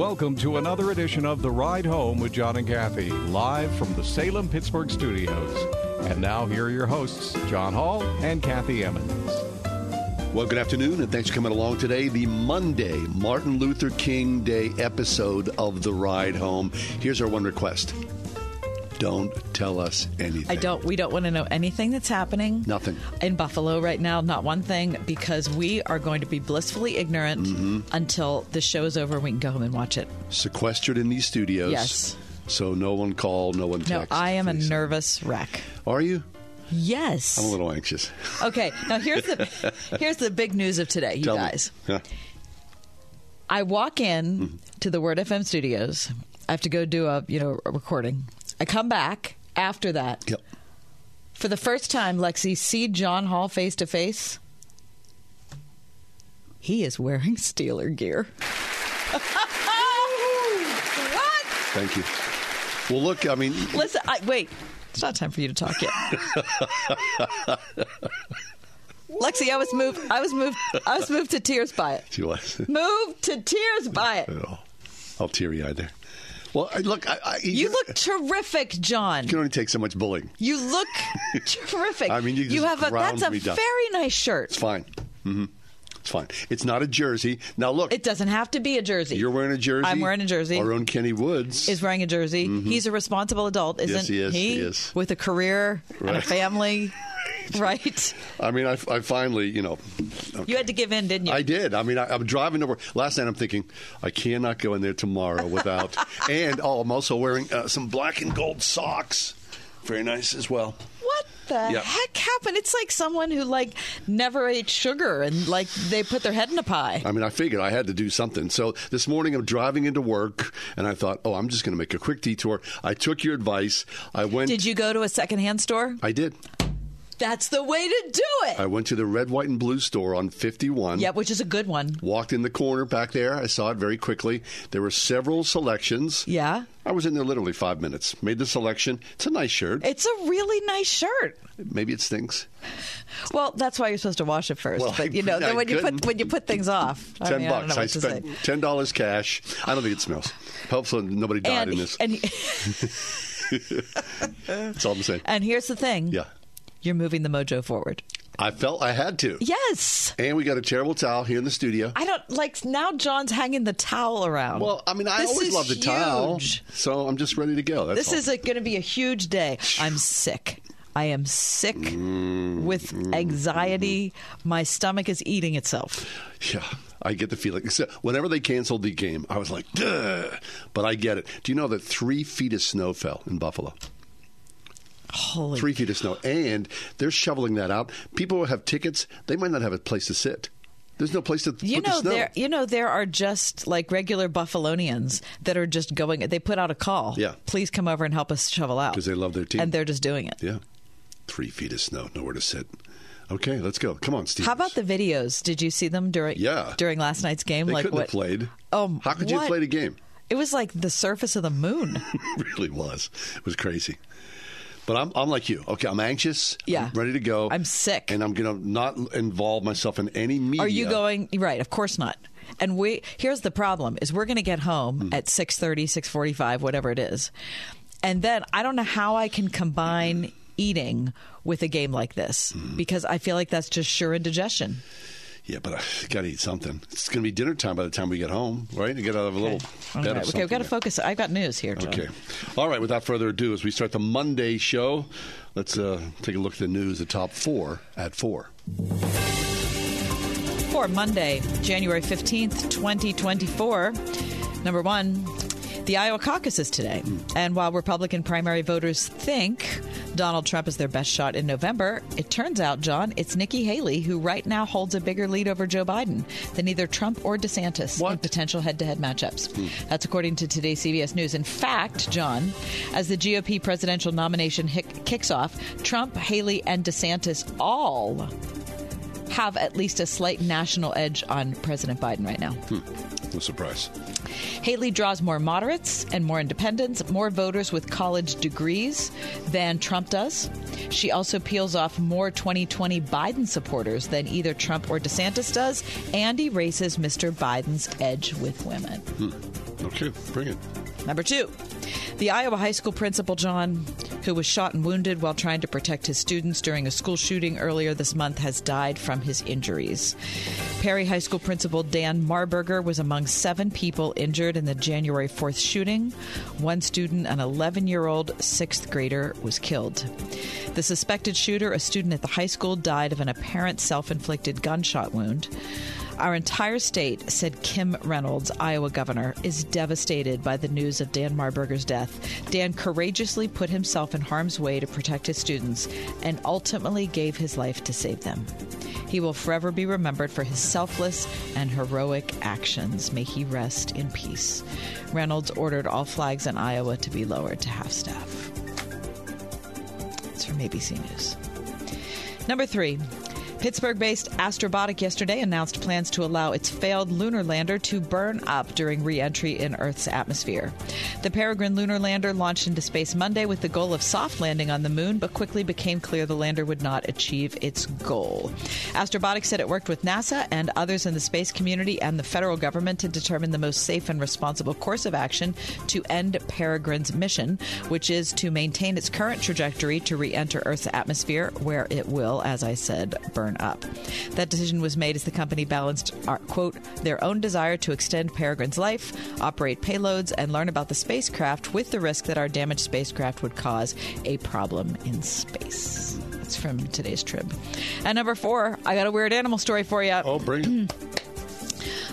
Welcome to another edition of The Ride Home with John and Kathy, live from the Salem Pittsburgh studios. And now, here are your hosts, John Hall and Kathy Emmons. Well, good afternoon, and thanks for coming along today. The Monday Martin Luther King Day episode of The Ride Home. Here's our one request don't tell us anything. I don't. We don't want to know anything that's happening. Nothing. In Buffalo right now, not one thing, because we are going to be blissfully ignorant Mm-hmm. until the show is over and we can go home and watch it. Sequestered in these studios. Yes. So no one call, no one No. I am a nervous wreck. Are you? Yes. I'm a little anxious. Okay, now here's the here's the big news of today, you Tell guys. Huh. I walk in Mm-hmm. to the Word FM studios. I have to go do a you know a recording. I come back after that. Yep. For the first time, Lexi, see John Hall face to face. He is wearing Steeler gear. what? Thank you. Well, look, I mean, Listen, I, wait. It's not time for you to talk yet. Lexi, I was moved. I was moved. I was moved to tears by it. she was. Moved to tears by it. Oh, all teary eyed there. Well, I, look, I, I, You look terrific, John. You can only take so much bullying. You look terrific. I mean, you just have a that's a very nice shirt. It's fine. hmm It's fine. It's not a jersey. Now, look, It doesn't have to be a jersey. you're wearing a jersey. I'm wearing a jersey. Our own Kenny Woods. is wearing a jersey. He's a responsible adult, isn't Yes, he is. He is. With a career and a family, right? I mean, I, I finally, you know, You had to give in, didn't you? I did. I mean, I, I'm driving over. Last night, I'm thinking, I cannot go in there tomorrow without. and oh, I'm also wearing uh, some black and gold socks. Very nice as well. what the Yeah. heck happened? It's like someone who like never ate sugar and like they put their head in a pie. I mean, I figured I had to do something. So this morning, I'm driving into work, and I thought, oh, I'm just going to make a quick detour. I took your advice. I went. Did you go to a secondhand store? I did. That's the way to do it. I went to the red, white, and blue store on 51. yeah, which is a good one. Walked in the corner back there. I saw it very quickly. There were several selections. Yeah. I was in there literally five minutes. Made the selection. It's a nice shirt. It's a really nice shirt. Maybe it stinks. Well, that's why you're supposed to wash it first. Well, but you know, I then when you put when you put things off, I Ten mean, I don't bucks. I, to spent ten dollars cash. I don't think it smells. Hopefully nobody died And, in this. and That's all I'm saying. and here's the thing. Yeah. You're moving the mojo forward. I felt I had to. Yes. And we got a terrible towel here in the studio. I don't like now. John's hanging the towel around. Well, I mean, I This always love the towel, so I'm just ready to go. That's This all. is going to be a huge day. I'm sick. I am sick Mm, with mm, mm, anxiety. Mm. My stomach is eating itself. Yeah, I get the feeling. So whenever they canceled the game, I was like, Duh. but I get it. Do you know that three feet of snow fell in Buffalo? Holy Three feet of snow, and they're shoveling that out. People who have tickets, they might not have a place to sit. There's no place to You put the know snow. there you know there are just like regular Buffalonians that are just going they put out a call. Yeah. Please come over and help us shovel out because they love their team. And they're just doing it. yeah, three feet of snow, nowhere to sit. Okay, let's go. Come on, Steve. How about the videos? Did you see them during Yeah. during last night's game? They like couldn't what have played. Oh, how could you have what? played a game? It was like the surface of the moon. It really was. It was crazy. But I'm, I'm like you. Okay, I'm anxious. Yeah. I'm ready to go. I'm sick. and I'm going to not involve myself in any media. Are you going right? Of course not. And we here's the problem: is we're going to get home Hmm. at 6.30, 6.45, whatever it is, and then I don't know how I can combine eating with a game like this Hmm. because I feel like that's just sure indigestion. Yeah, but I got to eat something. It's going to be dinner time by the time we get home, right? You got to have a little All bit right, of okay, we've got to focus. I've got news here. John. Okay. All right. Without further ado, as we start the Monday show, let's uh, take a look at the news. The top four at four. For Monday, January 15th, 2024. Number one, the Iowa caucus is today. And while Republican primary voters think Donald Trump is their best shot in November, it turns out, John, it's Nikki Haley who right now holds a bigger lead over Joe Biden than either Trump or DeSantis in potential head to head matchups. Hmm. That's according to today's CBS News. In fact, John, as the GOP presidential nomination hick- kicks off, Trump, Haley, and DeSantis all have at least a slight national edge on President Biden right now. Hmm. No surprise. Haley draws more moderates and more independents, more voters with college degrees than Trump does. She also peels off more 2020 Biden supporters than either Trump or DeSantis does and erases Mr. Biden's edge with women. Hmm. Okay, bring it. Number two, the Iowa high school principal, John, who was shot and wounded while trying to protect his students during a school shooting earlier this month, has died from his injuries. Perry High School principal Dan Marburger was among seven people injured in the January 4th shooting. One student, an 11 year old sixth grader, was killed. The suspected shooter, a student at the high school, died of an apparent self inflicted gunshot wound. Our entire state, said Kim Reynolds, Iowa governor, is devastated by the news of Dan Marburger's death. Dan courageously put himself in harm's way to protect his students and ultimately gave his life to save them. He will forever be remembered for his selfless and heroic actions. May he rest in peace. Reynolds ordered all flags in Iowa to be lowered to half staff. It's from ABC News. Number three. Pittsburgh based Astrobotic yesterday announced plans to allow its failed lunar lander to burn up during re entry in Earth's atmosphere. The Peregrine lunar lander launched into space Monday with the goal of soft landing on the moon, but quickly became clear the lander would not achieve its goal. Astrobotic said it worked with NASA and others in the space community and the federal government to determine the most safe and responsible course of action to end Peregrine's mission, which is to maintain its current trajectory to re enter Earth's atmosphere, where it will, as I said, burn up. That decision was made as the company balanced, uh, quote, their own desire to extend Peregrine's life, operate payloads, and learn about the spacecraft with the risk that our damaged spacecraft would cause a problem in space. It's from today's Trib. And number four, I got a weird animal story for you. Oh, bring it.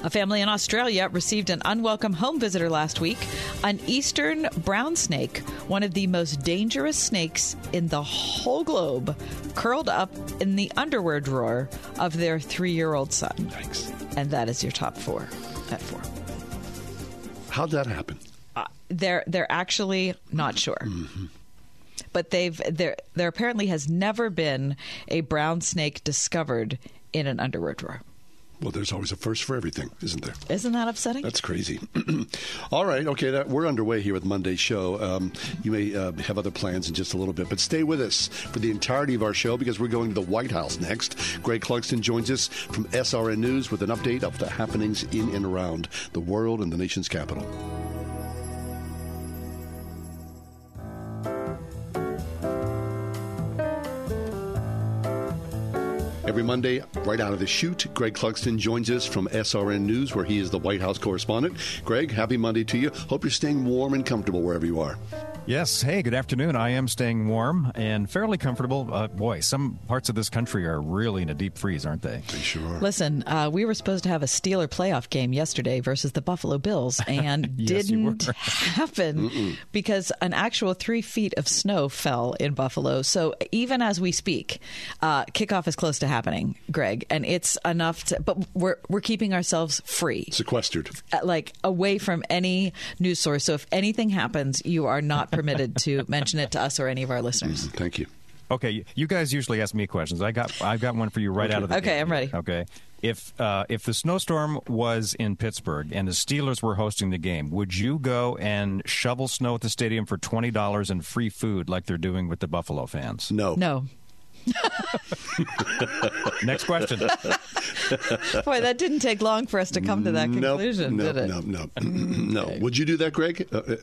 A family in Australia received an unwelcome home visitor last week, an eastern brown snake, one of the most dangerous snakes in the whole globe, curled up in the underwear drawer of their three year old son. Thanks. And that is your top four at four. How'd that happen? Uh, they're they're actually not sure. But they've there there apparently has never been a brown snake discovered in an underwear drawer. Well, there's always a first for everything, isn't there? Isn't that upsetting? That's crazy. All right, okay, that, we're underway here with Monday's show. Um, you may uh, have other plans in just a little bit, but stay with us for the entirety of our show because we're going to the White House next. Greg Clugston joins us from SRN News with an update of the happenings in and around the world and the nation's capital. Every Monday, right out of the chute, Greg Clugston joins us from SRN News, where he is the White House correspondent. Greg, happy Monday to you. Hope you're staying warm and comfortable wherever you are. Yes. Hey, good afternoon. I am staying warm and fairly comfortable. Uh, boy, some parts of this country are really in a deep freeze, aren't they? They sure are. Listen, uh, we were supposed to have a Steeler playoff game yesterday versus the Buffalo Bills, and Yes, didn't were. happen because an actual three feet of snow fell in Buffalo. So even as we speak, uh, kickoff is close to happening, Greg, and it's enough to. But we're we're keeping ourselves free. Sequestered. uh, like away from any news source. So if anything happens, you are not permitted to mention it to us or any of our listeners. Thank you. Okay, you guys usually ask me questions. I got I've got one for you right out of the Okay, gate. I'm ready. Okay. If uh, if the snowstorm was in Pittsburgh and the Steelers were hosting the game, would you go and shovel snow at the stadium for twenty dollars and free food like they're doing with the Buffalo fans? No. No. Next question. Boy, that didn't take long for us to come to that Nope, conclusion, no, did it? no, no, no. Would you do that, Greg? Uh,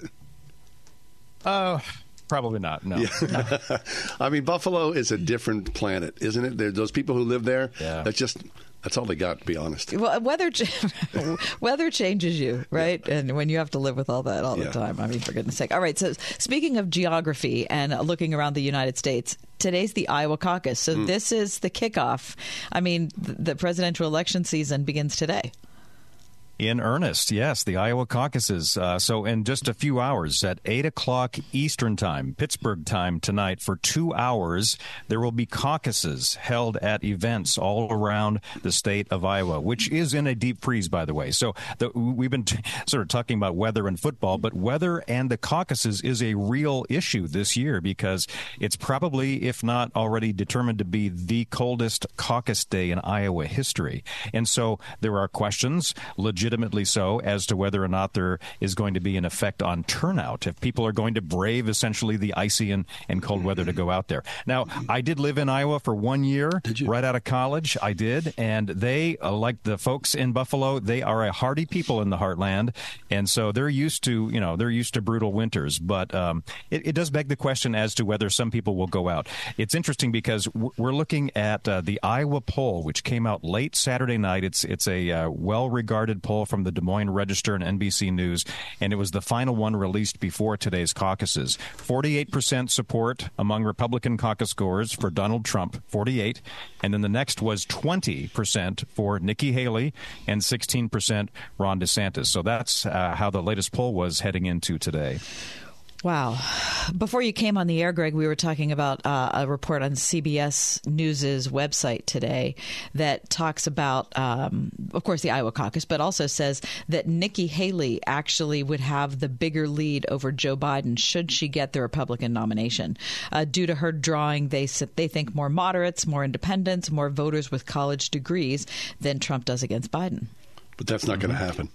uh, Uh, probably not. No. I mean, Buffalo is a different planet, isn't it? There, those people who live there, Yeah. that's just that's all they got. To be honest. Well, weather weather changes you, right? And when you have to live with all that all Yeah. the time, I mean, for goodness sake. All right. So, speaking of geography and looking around the United States, today's the Iowa caucus. So Hmm. this is the kickoff. I mean, the presidential election season begins today. In earnest, yes, the Iowa caucuses. Uh, so, in just a few hours, at 8 o'clock Eastern Time, Pittsburgh time tonight, for two hours, there will be caucuses held at events all around the state of Iowa, which is in a deep freeze, by the way. So, the, we've been t- sort of talking about weather and football, but weather and the caucuses is a real issue this year because it's probably, if not already determined to be the coldest caucus day in Iowa history. And so, there are questions, legit legitimately so, as to whether or not there is going to be an effect on turnout. If people are going to brave essentially the icy and, and cold weather to go out there. Now, I did live in Iowa for one year, right out of college. I did, and they, uh, like the folks in Buffalo, they are a hardy people in the heartland, and so they're used to, you know, they're used to brutal winters. But um, it, it, does beg the question as to whether some people will go out. It's interesting because we're looking at uh, the Iowa poll, which came out late Saturday night. It's it's a uh, well-regarded poll poll from the Des Moines Register and NBC News, and it was the final one released before today's caucuses. 48% support among Republican caucus goers for Donald Trump, 48, and then the next was 20% for Nikki Haley and 16% Ron DeSantis. So that's uh, how the latest poll was heading into today. Wow. Before you came on the air, Greg, we were talking about uh, a report on CBS News's website today that talks about, um, of course, the Iowa caucus, but also says that Nikki Haley actually would have the bigger lead over Joe Biden should she get the Republican nomination. Uh, due to her drawing, they, they think more moderates, more independents, more voters with college degrees than Trump does against Biden. But that's not mm-hmm. going to happen.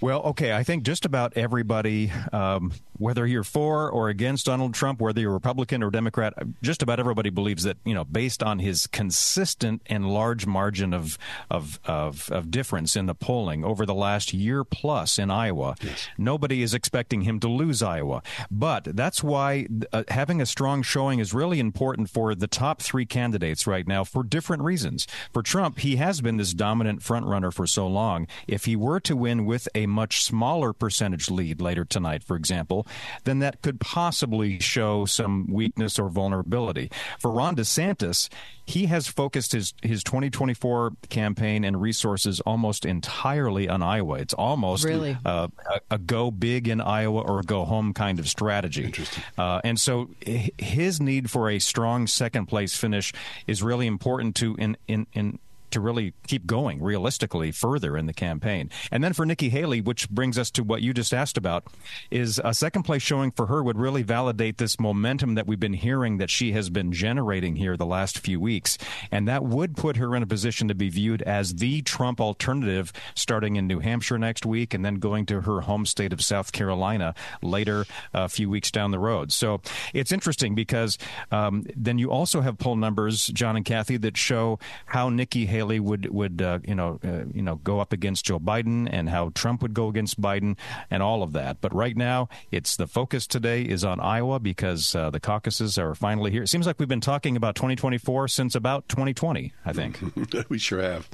Well, okay, I think just about everybody, um, whether you're for or against Donald Trump, whether you're Republican or Democrat, just about everybody believes that you know, based on his consistent and large margin of of of, of difference in the polling over the last year plus in Iowa, yes. nobody is expecting him to lose Iowa. But that's why uh, having a strong showing is really important for the top three candidates right now for different reasons. For Trump, he has been this dominant frontrunner for so long. If he were to win with a much smaller percentage lead later tonight, for example, then that could possibly show some weakness or vulnerability. For Ron DeSantis, he has focused his, his 2024 campaign and resources almost entirely on Iowa. It's almost really? uh, a, a, go big in Iowa or go home kind of strategy. Interesting. Uh, and so his need for a strong second place finish is really important to in, in, in to really keep going realistically further in the campaign. And then for Nikki Haley, which brings us to what you just asked about, is a second place showing for her would really validate this momentum that we've been hearing that she has been generating here the last few weeks. And that would put her in a position to be viewed as the Trump alternative starting in New Hampshire next week and then going to her home state of South Carolina later a few weeks down the road. So it's interesting because um, then you also have poll numbers, John and Kathy, that show how Nikki Haley Haley would would uh, you know uh, you know go up against Joe Biden and how Trump would go against Biden and all of that. But right now, it's the focus today is on Iowa because uh, the caucuses are finally here. It seems like we've been talking about 2024 since about 2020. I think we sure have.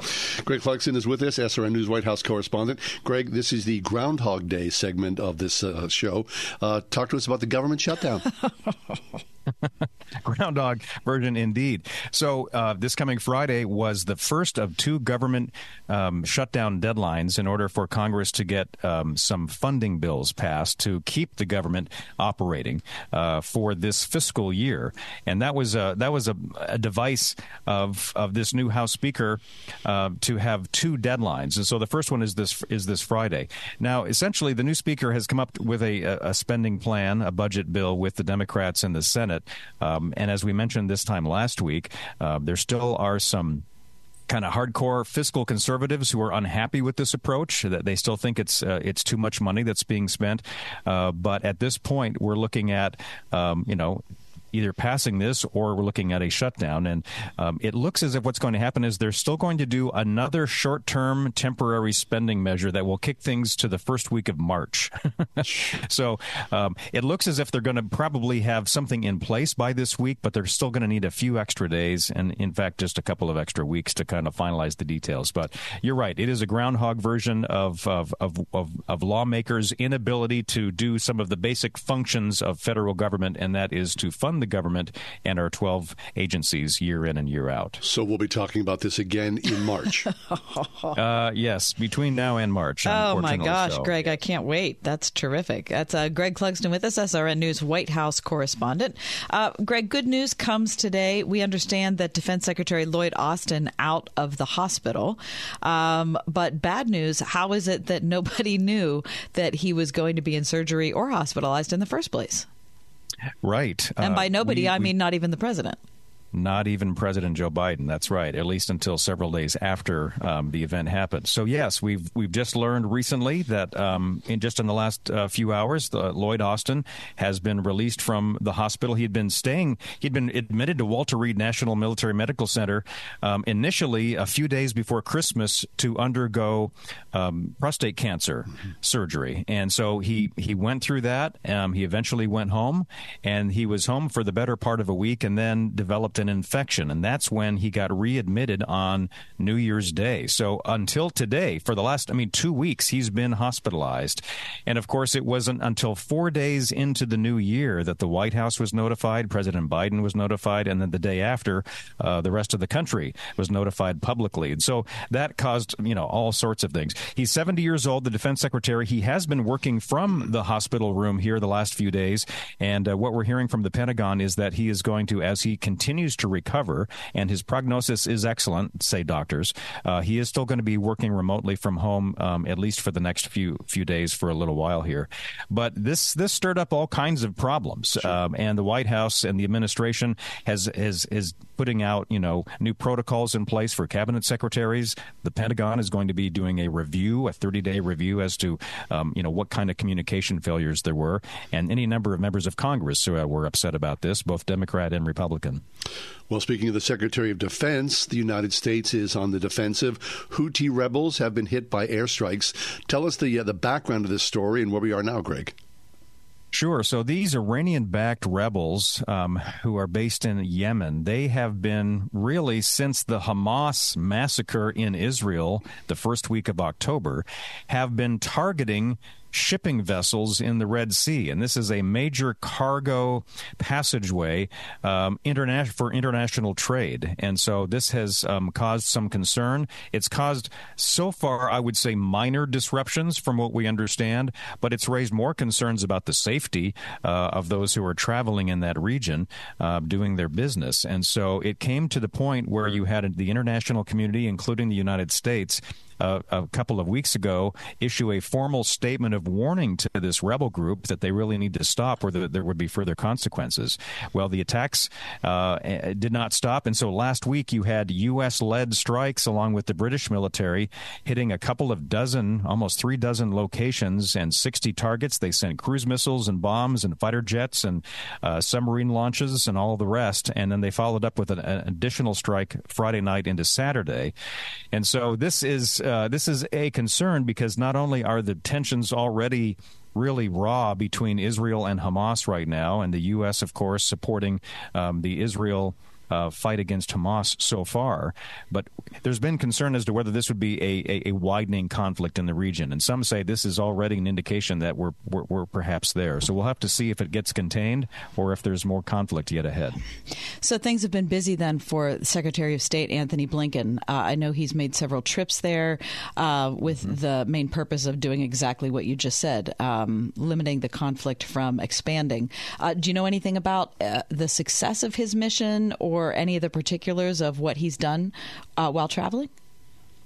Greg Clugston is with us, SRN News White House correspondent. Greg, this is the Groundhog Day segment of this uh, show. Uh, talk to us about the government shutdown. Groundhog version, indeed. So, uh, this coming Friday was the first of two government um, shutdown deadlines in order for Congress to get um, some funding bills passed to keep the government operating uh, for this fiscal year. And that was a, that was a, a device of of this new House Speaker uh, to have two deadlines. And so, the first one is this is this Friday. Now, essentially, the new Speaker has come up with a, a spending plan, a budget bill with the Democrats in the Senate. Um, and as we mentioned this time last week, uh, there still are some kind of hardcore fiscal conservatives who are unhappy with this approach. That they still think it's uh, it's too much money that's being spent. Uh, but at this point, we're looking at um, you know either passing this or we're looking at a shutdown. And um, it looks as if what's going to happen is they're still going to do another short term temporary spending measure that will kick things to the first week of March. so um, it looks as if they're going to probably have something in place by this week, but they're still going to need a few extra days and, in fact, just a couple of extra weeks to kind of finalize the details. But you're right. It is a groundhog version of, of, of, of, of lawmakers' inability to do some of the basic functions of federal government, and that is to fund the government and our 12 agencies year in and year out. So we'll be talking about this again in March. uh, yes, between now and March. Oh my gosh, so. Greg, I can't wait. That's terrific. That's uh, Greg Clugston with us, SRN News White House correspondent. Uh, Greg, good news comes today. We understand that Defense Secretary Lloyd Austin out of the hospital. Um, but bad news, how is it that nobody knew that he was going to be in surgery or hospitalized in the first place? Right. And by uh, nobody, we, I mean not even the president. Not even President Joe Biden. That's right. At least until several days after um, the event happened. So yes, we've we've just learned recently that um, in just in the last uh, few hours, Lloyd Austin has been released from the hospital. He had been staying. He'd been admitted to Walter Reed National Military Medical Center um, initially a few days before Christmas to undergo um, prostate cancer mm-hmm. surgery, and so he he went through that. Um, he eventually went home, and he was home for the better part of a week, and then developed an infection, and that's when he got readmitted on New Year's Day. So until today, for the last, I mean, two weeks, he's been hospitalized. And of course, it wasn't until four days into the new year that the White House was notified, President Biden was notified, and then the day after, uh, the rest of the country was notified publicly. And so that caused, you know, all sorts of things. He's 70 years old, the defense secretary. He has been working from the hospital room here the last few days. And uh, what we're hearing from the Pentagon is that he is going to, as he continues continues to recover, and his prognosis is excellent, say doctors. Uh, he is still going to be working remotely from home um, at least for the next few few days for a little while here. But this this stirred up all kinds of problems, sure. um, and the White House and the administration has has is putting out you know new protocols in place for cabinet secretaries. The Pentagon is going to be doing a review, a 30 day review as to um, you know what kind of communication failures there were, and any number of members of Congress uh, were upset about this, both Democrat and Republican. Well, speaking of the Secretary of Defense, the United States is on the defensive. Houthi rebels have been hit by airstrikes. Tell us the uh, the background of this story and where we are now, Greg. Sure. So these Iranian backed rebels um, who are based in Yemen, they have been really since the Hamas massacre in Israel the first week of October, have been targeting shipping vessels in the Red Sea, and this is a major cargo passageway um, interna- for international trade. And so this has um, caused some concern. It's caused, so far, I would say, minor disruptions from what we understand, but it's raised more concerns about the safety uh, of those who are traveling in that region uh, doing their business. And so it came to the point where you had the international community, including the United States, uh, a couple of weeks ago issue a formal statement of warning to this rebel group that they really need to stop or that there would be further consequences. Well, the attacks uh, did not stop, and so last week you had U.S. led strikes along with the British military hitting a couple of dozen, almost three dozen locations and 60 targets. They sent cruise missiles and bombs and fighter jets and uh, submarine launches and all the rest, and then they followed up with an, an additional strike Friday night into Saturday. And so this is uh, this is a concern because not only are the tensions already really raw between Israel and Hamas right now, and the U.S., of course, supporting um, the Israel uh, fight against Hamas so far. But there's been concern as to whether this would be a, a, a, widening conflict in the region. And some say this is already an indication that we're, we're, we're, perhaps there. So we'll have to see if it gets contained or if there's more conflict yet ahead. So things have been busy then for Secretary of State Anthony Blinken. Uh, I know he's made several trips there uh, with mm-hmm. the main purpose of doing exactly what you just said, um, limiting the conflict from expanding. Uh, do you know anything about uh, the success of his mission or or any of the particulars of what he's done uh, while traveling?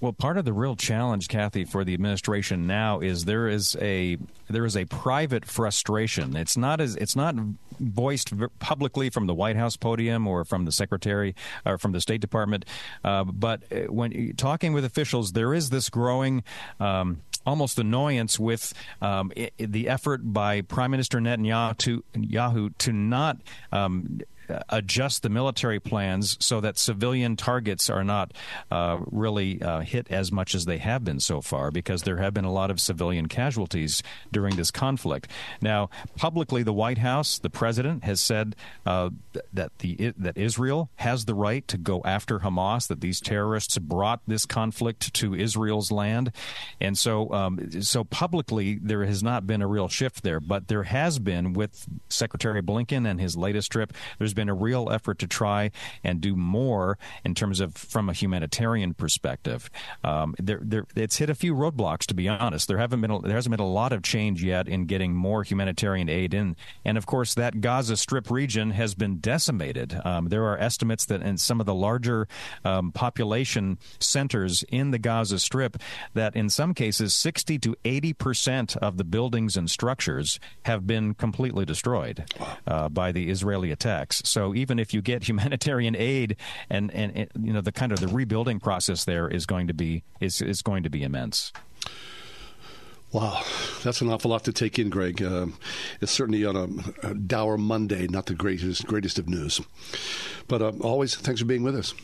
Well, part of the real challenge, Kathy, for the administration now is there is a there is a private frustration. It's not as it's not voiced publicly from the White House podium or from the Secretary or from the State Department, uh, but uh, when talking with officials, there is this growing. Um, almost annoyance with um, the effort by Prime Minister Netanyahu to, Yahoo to not um, adjust the military plans so that civilian targets are not uh, really uh, hit as much as they have been so far, because there have been a lot of civilian casualties during this conflict. Now, publicly, the White House, the president, has said uh, that the that Israel has the right to go after Hamas, that these terrorists brought this conflict to Israel's land, and so um, so publicly there has not been a real shift there, but there has been with Secretary Blinken and his latest trip. There's been a real effort to try and do more in terms of from a humanitarian perspective. Um, there, there, it's hit a few roadblocks, to be honest. There haven't been there hasn't been a lot of change yet in getting more humanitarian aid in, and of course that Gaza Strip region has been decimated. Um, there are estimates that in some of the larger um, population centers in the Gaza Strip, that in some cases 60 to 80 percent of the buildings and structures have been completely destroyed uh, by the Israeli attacks. So even if you get humanitarian aid, and, and, and you know the kind of the rebuilding process there is going to be is is going to be immense. Wow, that's an awful lot to take in, Greg. Uh, it's certainly on a, a, dour Monday, not the greatest greatest of news. But uh, always, thanks for being with us.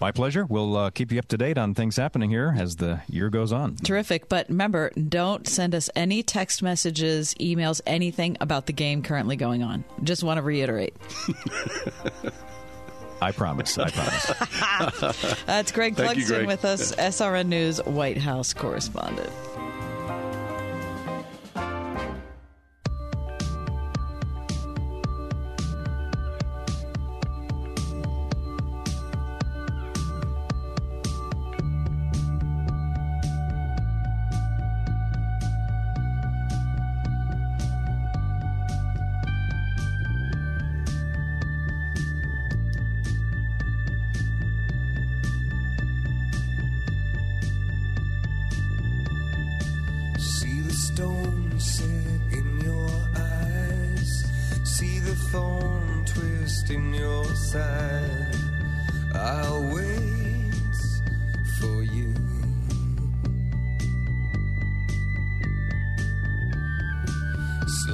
My pleasure. We'll uh, keep you up to date on things happening here as the year goes on. Terrific. But remember, don't send us any text messages, emails, anything about the game currently going on. Just want to reiterate. I promise. I promise. That's Greg Clugston with us, SRN News White House correspondent.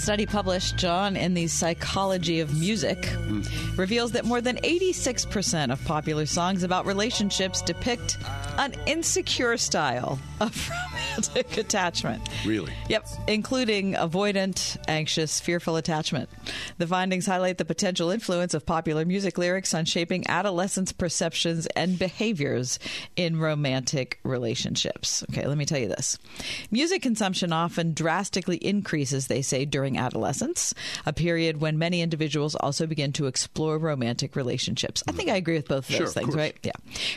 study published, John, in the Psychology of Music reveals that more than 86% of popular songs about relationships depict an insecure style of romantic attachment. Really? Yep, including avoidant, anxious, fearful attachment. The findings highlight the potential influence of popular music lyrics on shaping adolescents' perceptions and behaviors in romantic relationships. Okay, let me tell you this. Music consumption often drastically increases, they say, during adolescence, a period when many individuals also begin to explore romantic relationships. I think I agree with both of those sure, things, right? Yeah.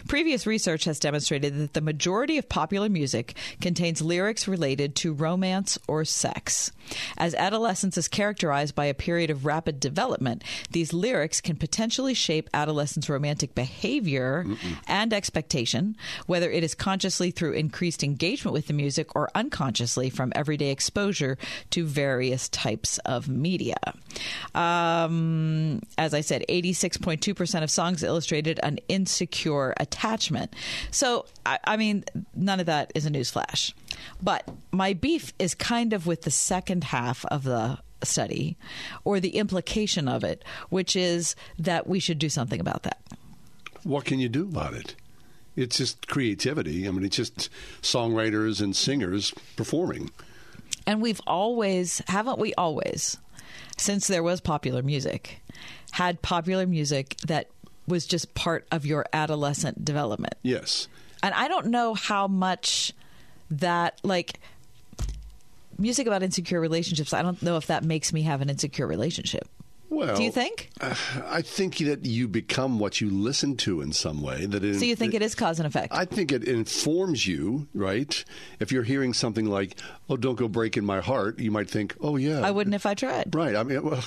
Previous research has demonstrated that the majority of popular music contains lyrics related to romance or sex. As adolescence is characterized by a period of rapid development, these lyrics can potentially shape adolescents' romantic behavior Mm-mm. and expectation, whether it is consciously through increased engagement with the music or unconsciously from everyday exposure to various types of media. Um, as I said, 86.2% of songs illustrated an insecure attachment. So, I, I mean, none of that is a newsflash. But my beef is kind of with the second half of the study or the implication of it, which is that we should do something about that. What can you do about it? It's just creativity. I mean, it's just songwriters and singers performing. And we've always, haven't we always, since there was popular music, had popular music that was just part of your adolescent development? Yes. And I don't know how much that, like, music about insecure relationships, I don't know if that makes me have an insecure relationship. Well, Do you think? I think that you become what you listen to in some way. That it, So you think it is cause and effect? I think it informs you, right? If you're hearing something like, "Oh, don't go breaking my heart," you might think, "Oh yeah, I wouldn't if I tried. Right. I mean, well,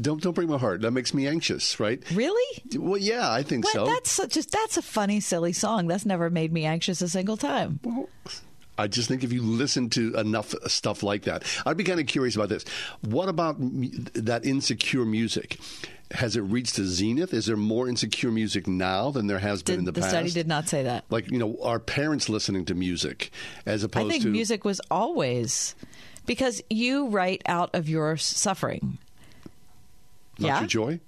don't don't break my heart. That makes me anxious, right? Really? Well, yeah, I think What? so. That's just that's a funny, silly song. That's never made me anxious a single time. I just think if you listen to enough stuff like that, I'd be kind of curious about this. What about that insecure music? Has it reached a zenith? Is there more insecure music now than there has been Did, in the, the past? study did not say that. Like you know, our parents listening to music as opposed to? I think to music was always because you write out of your suffering. not yeah. your joy.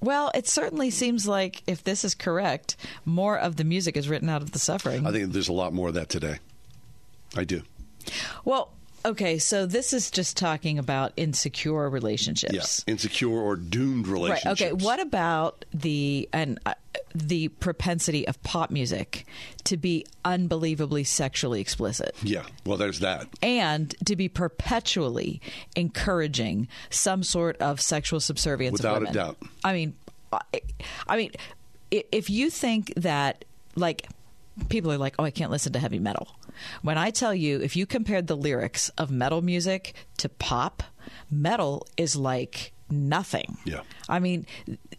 Well, it certainly seems like if this is correct, more of the music is written out of the suffering. I think there's a lot more of that today. I do. well, okay, so this is just talking about insecure relationships. Yeah, insecure or doomed relationships. Right. Okay. What about the and uh, the propensity of pop music to be unbelievably sexually explicit? Yeah. Well, there's that. and to be perpetually encouraging some sort of sexual subservience. of Without a doubt. I mean, I, I mean, if you think that, like, people are like, "Oh, I can't listen to heavy metal." When I tell you, if you compared the lyrics of metal music to pop, metal is like nothing. Yeah. I mean,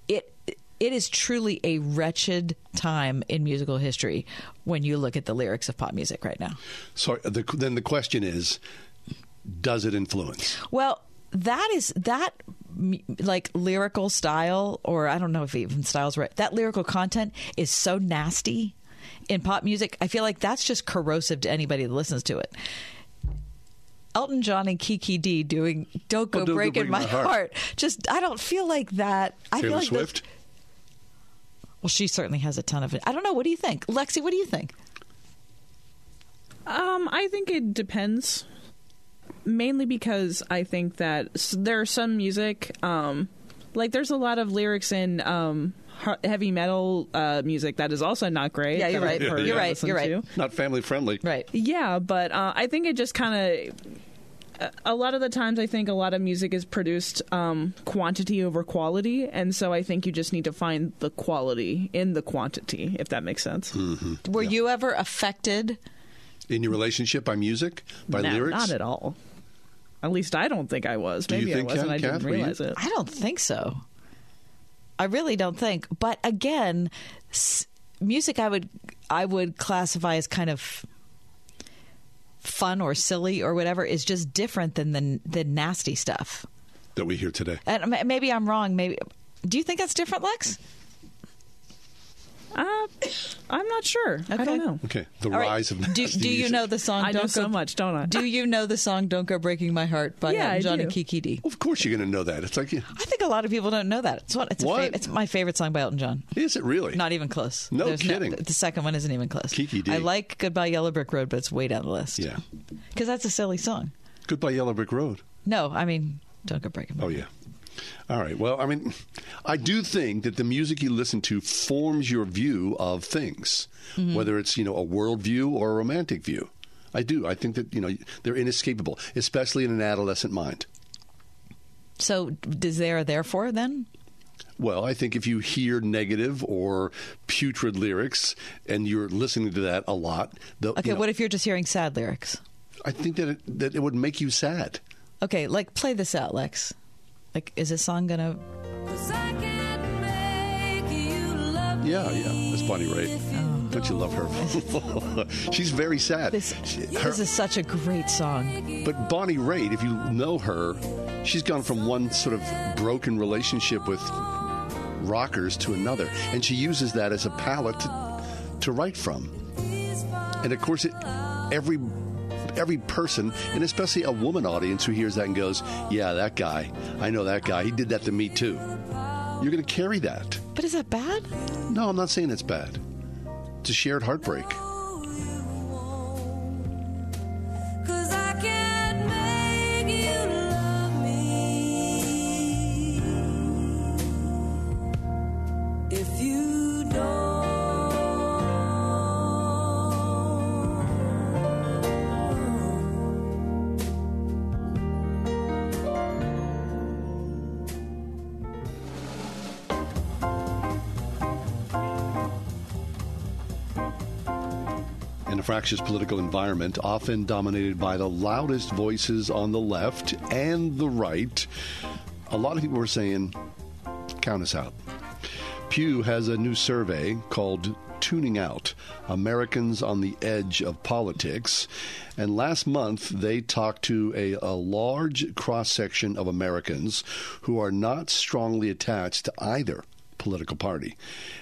it it is truly a wretched time in musical history when you look at the lyrics of pop music right now. So uh, the, then the question is, does it influence? Well, that is that like lyrical style, or I don't know if even style's right. That lyrical content is so nasty in pop music. I feel like that's just corrosive to anybody that listens to it. Elton John and Kiki Dee doing "Don't Go, Oh, Don't Go Breaking Break My, My Heart. Heart." Just I don't feel like that. I Taylor feel like those- Swift. well, she certainly has a ton of it. I don't know. What do you think, Lexi? What do you think? Um, I think it depends. Mainly because I think that s- there are some music, um, like there's a lot of lyrics in um, he- heavy metal uh, music that is also not great. Yeah, you're right. I've heard You're right. You're right. to. Not family friendly. Right. Yeah, but uh, I think it just kind of. A lot of the times, I think a lot of music is produced um, quantity over quality, and so I think you just need to find the quality in the quantity, if that makes sense. Mm-hmm. Were you ever affected? In your relationship by music, by no, lyrics? not at all. At least I don't think I was. Do you Maybe think, I was, and Kath- I didn't Kath, realize it. I don't think so. I really don't think. But again, s- music I would I would classify as kind of fun or silly or whatever is just different than the the nasty stuff. That we hear today. And ma- maybe I'm wrong. Maybe do you think that's different, Lex? Uh, I'm not sure. I don't know. Okay. The All right. rise of do, do you know the song? I know Don't so Go- much, don't I? Do you know the song "Don't Go Breaking My Heart" by Yeah, Elton I John and Kiki Dee? Of course, you're going to know that. It's like, I think a lot of people don't know that. It's what it's, a What? fa- it's my favorite song by Elton John. is it really? Not even close. No kidding. the second one isn't even close. Kiki Dee. I like Goodbye Yellow Brick Road, but it's way down the list. Yeah. Because that's a silly song. Goodbye Yellow Brick Road. No, I mean, don't go breaking. My Oh yeah. All right. Well, I mean, I do think that the music you listen to forms your view of things, Mm-hmm. whether it's you know a world view or a romantic view. I do. I think that you know they're inescapable, especially in an adolescent mind. So, is there therefore then? Well, I think if you hear negative or putrid lyrics and you're listening to that a lot, the, Okay, you know, what if you're just hearing sad lyrics? I think that it, that it would make you sad. Okay, like play this out, Lex. Like, is this song gonna? Yeah, yeah. That's Bonnie Raitt. Oh. Don't you love her? She's very sad. This, She- this is such a great song. But Bonnie Raitt, if you know her, she's gone from one sort of broken relationship with rockers to another, and she uses that as a palette to, to write from. And of course, it, every every person, and especially a woman audience who hears that and goes, "Yeah, that guy. I know that guy. He did that to me too." You're going to carry that. But is that bad? No, I'm not saying it's bad. It's a shared heartbreak. Fractious political environment, often dominated by the loudest voices on the left and the right, a lot of people were saying, count us out. Pew has a new survey called Tuning Out Americans on the Edge of Politics. And last month, they talked to a, a large cross section of Americans who are not strongly attached to either political party.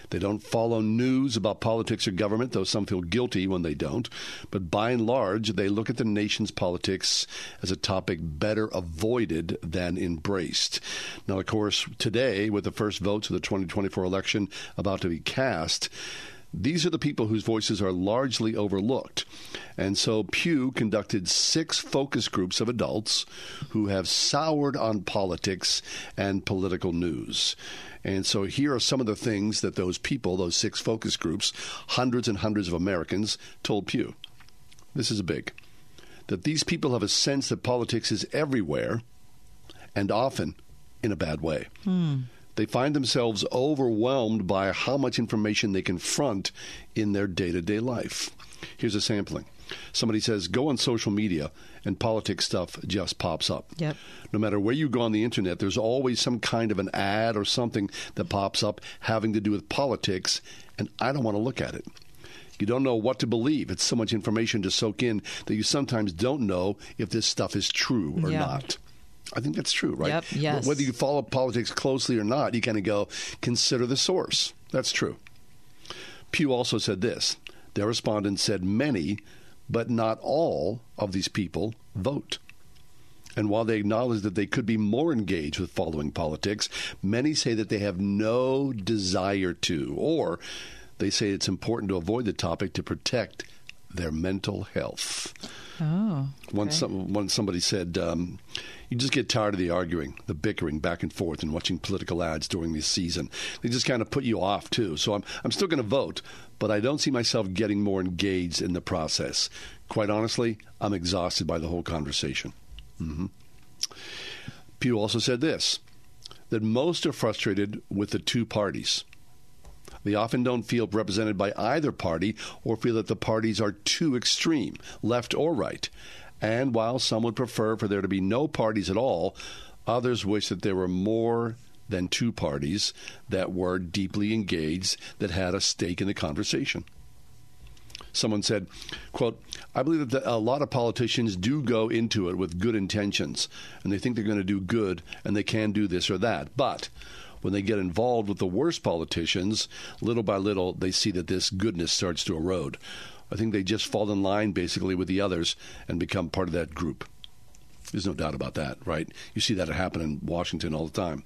They don't follow news about politics or government, though some feel guilty when they don't. But by and large, they look at the nation's politics as a topic better avoided than embraced. Now, of course, today, with the first votes of the 2024 election about to be cast, these are the people whose voices are largely overlooked. And so Pew conducted six focus groups of adults who have soured on politics and political news. And so here are some of the things that those people, those six focus groups, hundreds and hundreds of Americans, told Pew. This is big. That these people have a sense that politics is everywhere and often in a bad way. Hmm. They find themselves overwhelmed by how much information they confront in their day to day life. Here's a sampling. Somebody says, go on social media and politics stuff just pops up. Yep. No matter where you go on the internet, there's always some kind of an ad or something that pops up having to do with politics, and I don't want to look at it. You don't know what to believe. It's so much information to soak in that you sometimes don't know if this stuff is true or Yeah. not. I think that's true, right? Yep, yes. Whether you follow politics closely or not, you kind of go, consider the source. That's true. Pew also said this. Their respondents said many, but not all, of these people vote. And while they acknowledge that they could be more engaged with following politics, many say that they have no desire to, or they say it's important to avoid the topic to protect their mental health. Oh. Once, some, once somebody said, um, you just get tired of the arguing, the bickering back and forth, and watching political ads during this season. They just kind of put you off, too. So I'm, I'm still going to vote, but I don't see myself getting more engaged in the process. Quite honestly, I'm exhausted by the whole conversation. hmm Pew also said this that most are frustrated with the two parties. They often don't feel represented by either party or feel that the parties are too extreme, left or right. And while some would prefer for there to be no parties at all, others wish that there were more than two parties that were deeply engaged, that had a stake in the conversation. Someone said, quote, I believe that a lot of politicians do go into it with good intentions, and they think they're going to do good, and they can do this or that. But when they get involved with the worst politicians, little by little, they see that this goodness starts to erode. I think they just fall in line basically with the others and become part of that group. There's no doubt about that, right? You see that happen in Washington all the time.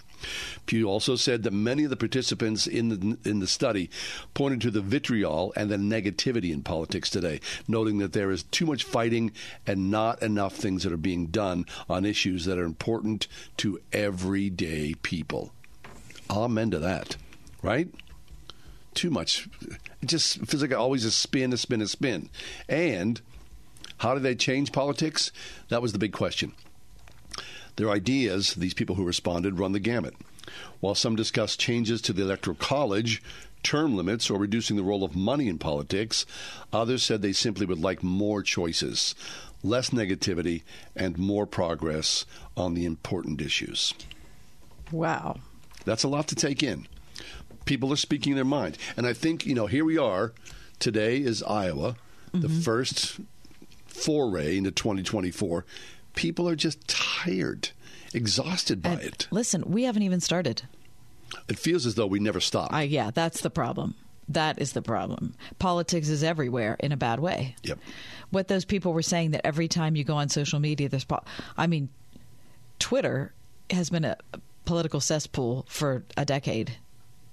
Pew also said that many of the participants in the in the study pointed to the vitriol and the negativity in politics today, noting that there is too much fighting and not enough things that are being done on issues that are important to everyday people. Amen to that, right? Too much. It just feels like always a spin, a spin, a spin. And how do they change politics? That was the big question. Their ideas, these people who responded, run the gamut. While some discussed changes to the Electoral College, term limits, or reducing the role of money in politics, others said they simply would like more choices, less negativity, and more progress on the important issues. Wow. That's a lot to take in. People are speaking their mind. And I think, you know, here we are. Today is Iowa, the first foray into 2024. People are just tired, exhausted by And it. Listen, we haven't even started. It feels as though we never stop. Uh, yeah, that's the problem. That is the problem. Politics is everywhere in a bad way. Yep. What those people were saying that every time you go on social media, there's. Po- I mean, Twitter has been a political cesspool for a decade.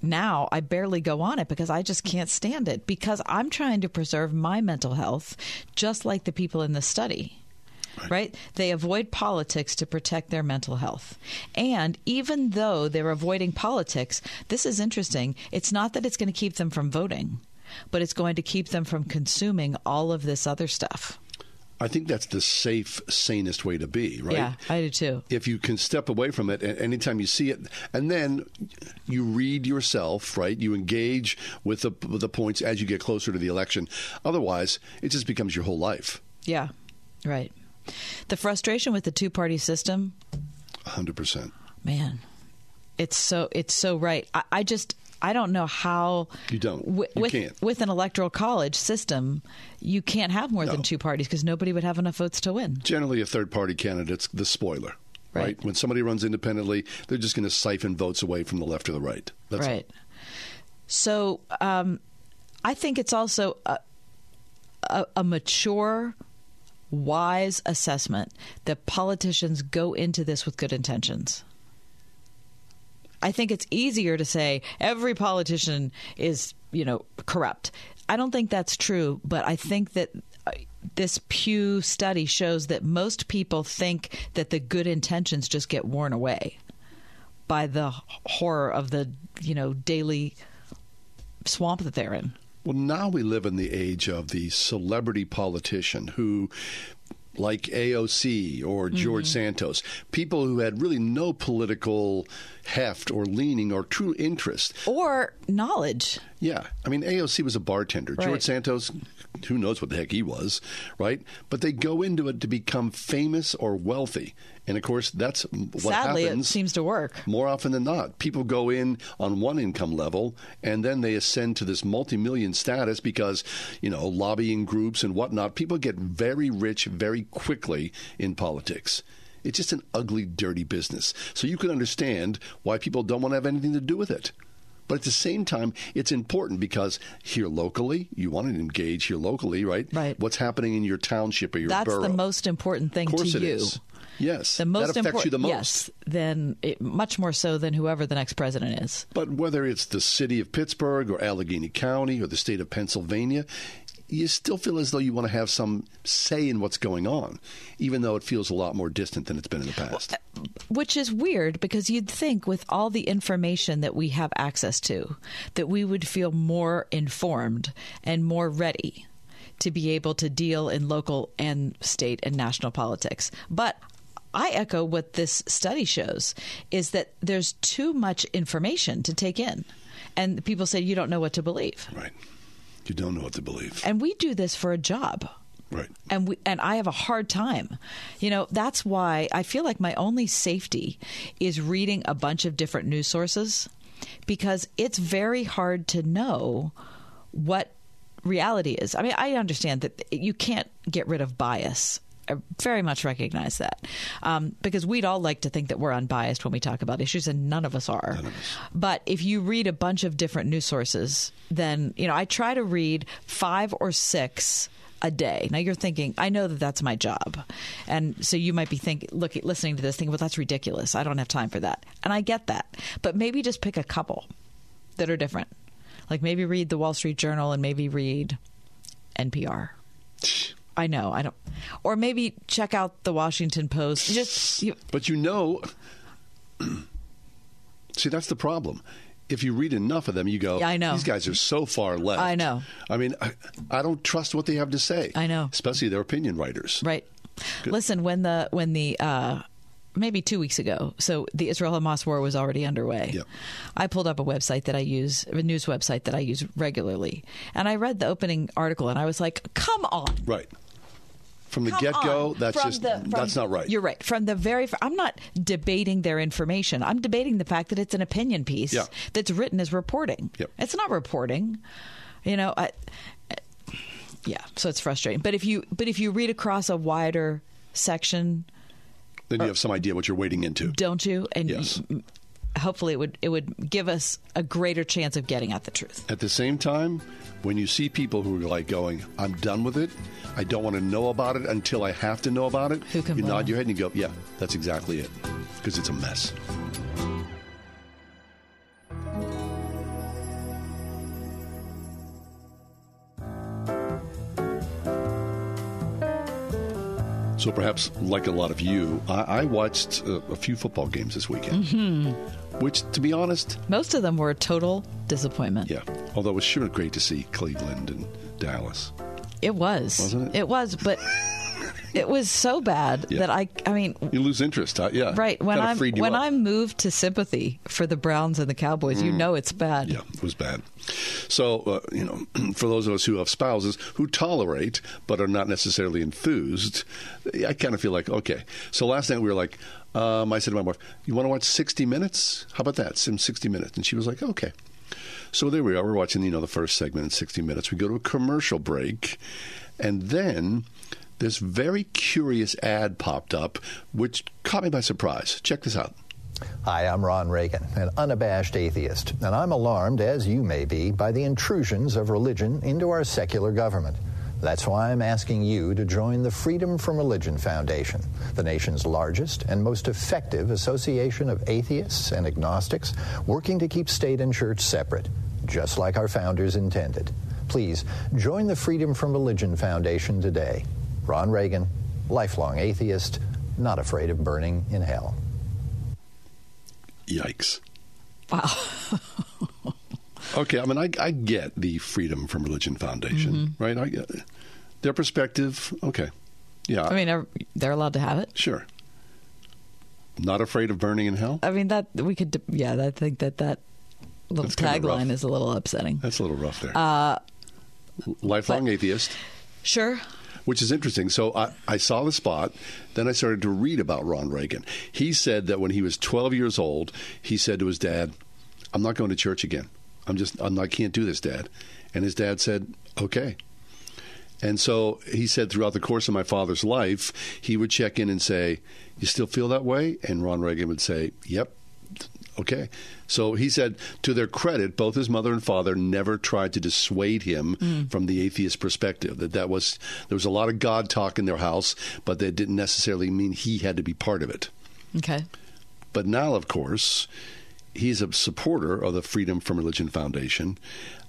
Now I barely go on it because I just can't stand it because I'm trying to preserve my mental health, just like the people in the study. Right. They avoid politics to protect their mental health. And even though they're avoiding politics, this is interesting. It's not that it's going to keep them from voting, but it's going to keep them from consuming all of this other stuff. I think that's the safe, sanest way to be, right? Yeah, I do too. If you can step away from it, anytime you see it, and then you read yourself, right? You engage with the with the points as you get closer to the election. Otherwise, it just becomes your whole life. Yeah, right. The frustration with the two party system, hundred percent. Man, it's so it's so right. I, I just I don't know how you don't w- you with can't. with an electoral college system you can't have more No. than two parties because nobody would have enough votes to win. Generally, a third party candidate's the spoiler. Right. Right. When somebody runs independently, they're just going to siphon votes away from the left or the right. That's right. So um, I think it's also a, a, a mature, wise assessment that politicians go into this with good intentions. I think it's easier to say every politician is, you know, corrupt. I don't think that's true, but I think that uh, this Pew study shows that most people think that the good intentions just get worn away by the horror of the, you know, daily swamp that they're in. Well, now we live in the age of the celebrity politician who, like AOC or George mm-hmm. Santos, people who had really no political heft or leaning or true interest. Or knowledge. Yeah. I mean, AOC was a bartender. Right. George Santos, who knows what the heck he was, right? But they go into it to become famous or wealthy. And of course, that's what Sadly, happens. it seems to work. More often than not, people go in on one income level and then they ascend to this multi million status because, you know, lobbying groups and whatnot. People get very rich very quickly in politics. It's just an ugly, dirty business. So you can understand why people don't want to have anything to do with it. But at the same time, it's important because here locally, you want to engage here locally, right? Right. What's happening in your township or your That's borough? the most important thing Of course to it you. is. Yes. The most that affects important, you the most. yes, then it, much more so than whoever the next president is. But whether it's the city of Pittsburgh or Allegheny County or the state of Pennsylvania, you still feel as though you want to have some say in what's going on, even though it feels a lot more distant than it's been in the past. Which is weird because you'd think with all the information that we have access to, that we would feel more informed and more ready to be able to deal in local and state and national politics. But I echo what this study shows is that there's too much information to take in. And people say you don't know what to believe. Right. You don't know what to believe. And we do this for a job. Right. and we and I have a hard time. You know, that's why I feel like my only safety is reading a bunch of different news sources because it's very hard to know what reality is. I mean, I understand that you can't get rid of bias. I very much recognize that um, because we'd all like to think that we're unbiased when we talk about issues, and none of us are. But if you read a bunch of different news sources, then you know I try to read five or six a day. Now you're thinking, I know that that's my job, and so you might be thinking, look, listening to this, thinking, well, that's ridiculous. I don't have time for that, and I get that. But maybe just pick a couple that are different. Like maybe read the Wall Street Journal and maybe read NPR. I know, I don't. Or maybe check out the Washington Post. Just you, But you know, see, that's the problem. If you read enough of them, you go, Yeah, I know. These guys are so far left. I know. I mean, I, I don't trust what they have to say. I know. Especially their opinion writers. right. Listen, when the when the uh, maybe two weeks ago, so the Israel Hamas war was already underway. Yep. I pulled up a website that I use, a news website that I use regularly, and I read the opening article, and I was like, "Come on." Right. From the Come get go, on. that's From just the- from- that's not right. You're right. From the very, I'm not debating their information. I'm debating the fact that it's an opinion piece Yeah. that's written as reporting. Yep. It's not reporting. You know, I, yeah. So it's frustrating. But if you, but if you read across a wider section, Then you uh, have some idea what you're wading into. don't you? And Yes. Hopefully, it would it would give us a greater chance of getting at the truth. At the same time, when you see people who are like going, I'm done with it, I don't want to know about it until I have to know about it, Who can you nod your head and you go, yeah, that's exactly it. Because it's a mess. So perhaps, like a lot of you, I, I watched a, a few football games this weekend. Mm-hmm. Which, to be honest, Most of them were a total disappointment. yeah. Although it was sure great to see Cleveland and Dallas. It was. Wasn't it? It was, but it was so bad Yeah. that I I mean You lose interest, huh? yeah. right when I'm when up. I'm moved to sympathy for the Browns and the Cowboys, you know it's bad. Mm. Yeah, it was bad. So, uh, you know, for those of us who have spouses who tolerate but are not necessarily enthused, I kind of feel like, okay. So last night we were like, um, I said to my wife, you want to watch 60 Minutes? How about that? Some 60 Minutes. And she was like, okay. So there we are. We're watching, you know, the first segment in 60 Minutes. We go to a commercial break, and then this very curious ad popped up, which caught me by surprise. Check this out. Hi, I'm Ron Reagan, an unabashed atheist, and I'm alarmed, as you may be, by the intrusions of religion into our secular government. That's why I'm asking you to join the Freedom from Religion Foundation, the nation's largest and most effective association of atheists and agnostics working to keep state and church separate, just like our founders intended. Please join the Freedom from Religion Foundation today. Ron Reagan, lifelong atheist, not afraid of burning in hell. Yikes. Wow. Okay, I mean, I, I get the Freedom from Religion Foundation, right? I get their perspective. Okay, yeah, I mean, they're allowed to have it. sure. Not afraid of burning in hell. I mean that we could. Yeah, I think that that little That's kinda rough. tagline is a little upsetting. That's a little rough there. Uh, Lifelong atheist, Sure. Which is interesting. So I, I saw the spot. Then I started to read about Ron Reagan. He said that when he was 12 years old, he said to his dad, "I'm not going to church again. I'm just I'm, I can't do this, Dad." And his dad said, "Okay." And so he said throughout the course of my father's life, he would check in and say, You still feel that way? And Ron Reagan would say, Yep. Okay. So he said, to their credit, both his mother and father never tried to dissuade him mm. from the atheist perspective. That that was there was a lot of God talk in their house, but that didn't necessarily mean he had to be part of it. Okay. But now, of course, he's a supporter of the Freedom from Religion Foundation.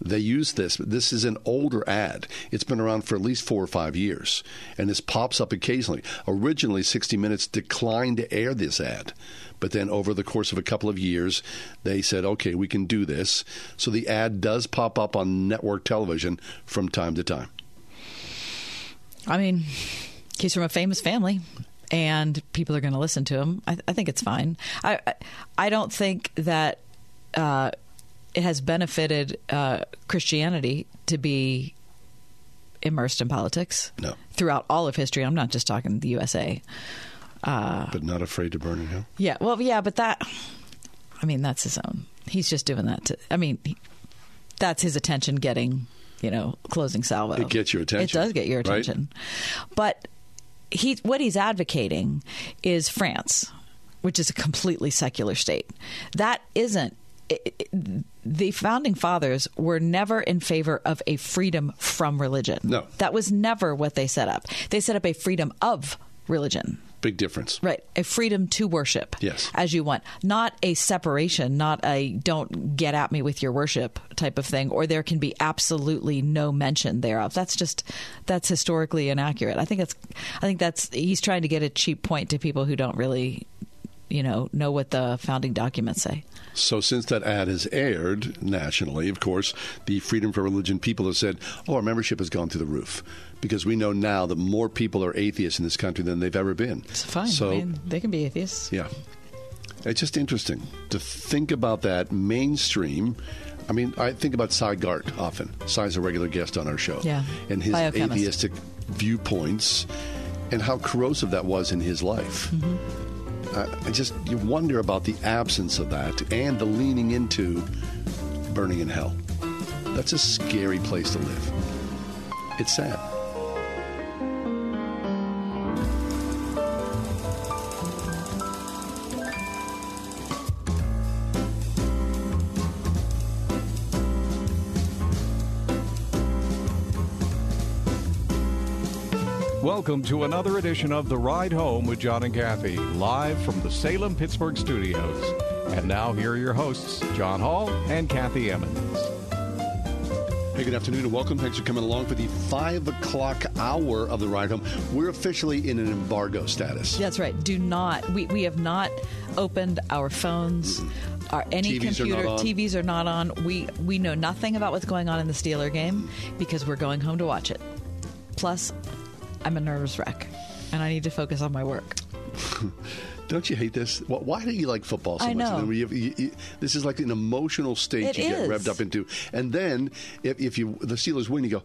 They use this. This is an older ad. It's been around for at least four or five years, and this pops up occasionally. Originally, 60 Minutes declined to air this ad, but then over the course of a couple of years, they said, "Okay, we can do this." So the ad does pop up on network television from time to time. I mean, he's from a famous family, and people are going to listen to him. I, I think it's fine. I I, I don't think that uh, it has benefited uh, Christianity to be immersed in politics. No. Throughout all of history, I'm not just talking the USA. but not afraid to burn in hell. Yeah, well, yeah, but that, I mean, that's his own. He's just doing that to. I mean, he, that's his attention getting, you know, closing salvo. It gets your attention, It does get your right? attention, but he what he's advocating is France, which is a completely secular state. That isn't. It, it- the founding fathers were never in favor of a freedom from religion. No. That was never what they set up. They set up a freedom of religion. Big difference. Right. A freedom to worship. Yes. As you want. Not a separation, not a don't get at me with your worship type of thing, or there can be absolutely no mention thereof. That's just that's historically inaccurate. I think that's I think that's he's trying to get a cheap point to people who don't really you know, know what the founding documents say. So, since that ad has aired nationally, of course, the Freedom for Religion people have said, oh, our membership has gone through the roof because we know now that more people are atheists in this country than they've ever been. It's fine. So, I mean, they can be atheists. yeah. It's just interesting to think about that mainstream. I mean, I think about Cy Gart often. Cy's a regular guest on our show. Yeah. And his Biochemist. atheistic viewpoints and how corrosive that was in his life. Mm-hmm. I I just you wonder about the absence of that and the leaning into burning in hell. That's a scary place to live. It's sad. Welcome to another edition of The Ride Home with John and Kathy, live from the Salem Pittsburgh studios. And now, here are your hosts, John Hall and Kathy Emmons. Hey, good afternoon and welcome. Thanks for coming along for the five o'clock hour of the ride home. We're officially in an embargo status. That's right. Do not. We, we have not opened our phones. Our, any TVs computer on. TVs are not on. We we know nothing about what's going on in the Steeler game because we're going home to watch it. Plus, I'm a nervous wreck. and I need to focus on my work. Don't you hate this? Why do you like football so I much? know. You, you, this is like an emotional state It you get revved up into. And then if, if you the Steelers win, you go,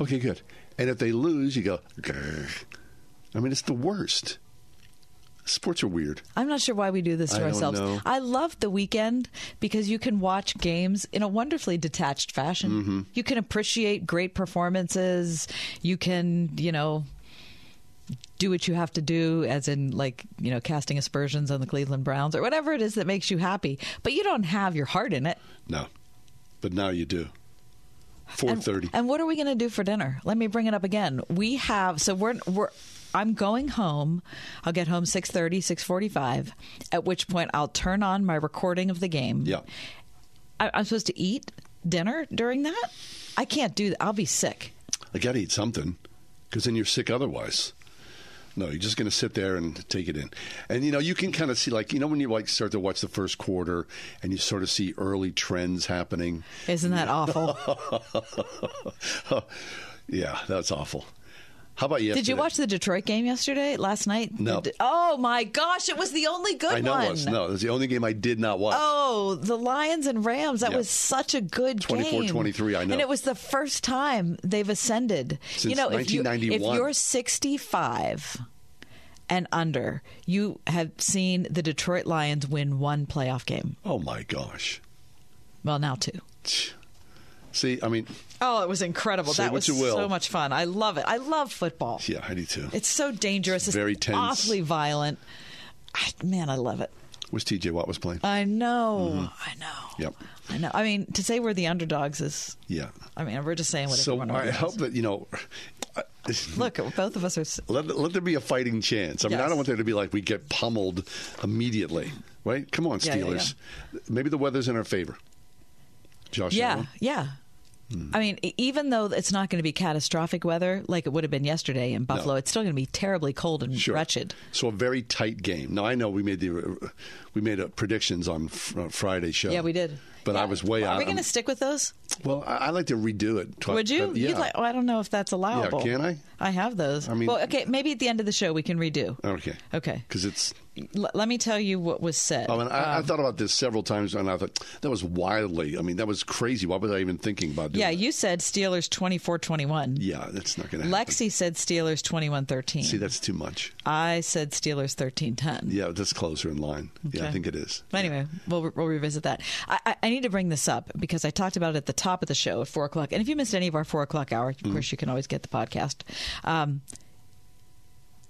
okay, good. And if they lose, you go, "Grr." I mean, it's the worst. Sports are weird. I'm not sure why we do this to I ourselves. I love the weekend because you can watch games in a wonderfully detached fashion. Mm-hmm. You can appreciate great performances. You can, you know, do what you have to do, as in, like, you know, casting aspersions on the Cleveland Browns or whatever it is that makes you happy. But you don't have your heart in it. No, but now you do. Four thirty. And- And, what are we going to do for dinner? Let me bring it up again. We have so we're we're I'm going home. I'll get home 6:30, 6:45, at which point I'll turn on my recording of the game. Yeah. I, I'm supposed to eat dinner during that? I can't do that. I'll be sick. I got to eat something because then you're sick otherwise. No, you're just going to sit there and take it in. And, you know, you can kind of see, like, you know, when you like start to watch the first quarter and you sort of see early trends happening. Isn't that awful? yeah, that's awful. How about yesterday? Did you watch the Detroit game yesterday? Last night? No. The- oh my gosh, it was the only good I know one. it was. No, it was the only game I did not watch. Oh, the Lions and Rams. That Yeah. was such a good 24-23, game. I know. And it was the first time they've ascended. Since you know, if, you, if you're 65 and under, you have seen the Detroit Lions win one playoff game. Oh, my gosh. Well, now two. See, I mean, Oh, it was incredible. That was so much fun. I love it. I love football. yeah, I do too. It's so dangerous. It's very tense. awfully violent. I, man, I love it. Was TJ Watt was playing? I know. Mm-hmm. I know. Yep. I know. I mean, to say we're the underdogs is. Yeah. I mean, we're just saying what So everyone I hope that, you know. Look, both of us are. Let, let there be a fighting chance. I mean, I don't want there to be like we get pummeled immediately, right? Come on, Yeah, yeah, Steelers. Maybe the weather's in our favor. Josh Yeah, yeah. Hmm. I mean, even though it's not going to be catastrophic weather like it would have been yesterday in Buffalo, it's still going to be terribly cold and Sure. wretched. So a very tight game. Now I know we made the we made uh, predictions on fr- uh, Friday show. Yeah, we did. But I was way Are out. Are we going to stick with those? well, I, I like to redo it. Would you? yeah. Like, oh, I don't know if that's allowable. Yeah, can I? I have those. I mean- well, okay, maybe at the end of the show we can redo. okay. Okay. Because it's. L- let me tell you what was said. I mean, I, I Um, thought about this several times, and I thought that was wildly. I mean, that was crazy. Why was I even thinking about doing yeah, that? you said Steelers 24-21. Yeah, that's not going to happen. Lexi said Steelers 21-13. See, that's too much. I said Steelers 13-10. Yeah, that's closer in line. Yeah, I think it is. But anyway, we'll, we'll revisit that. I, I, I need to bring this up because I talked about it at the top of the show at 4 o'clock. And if you missed any of our 4 o'clock hour, of Mm. course, you can always get the podcast. Um,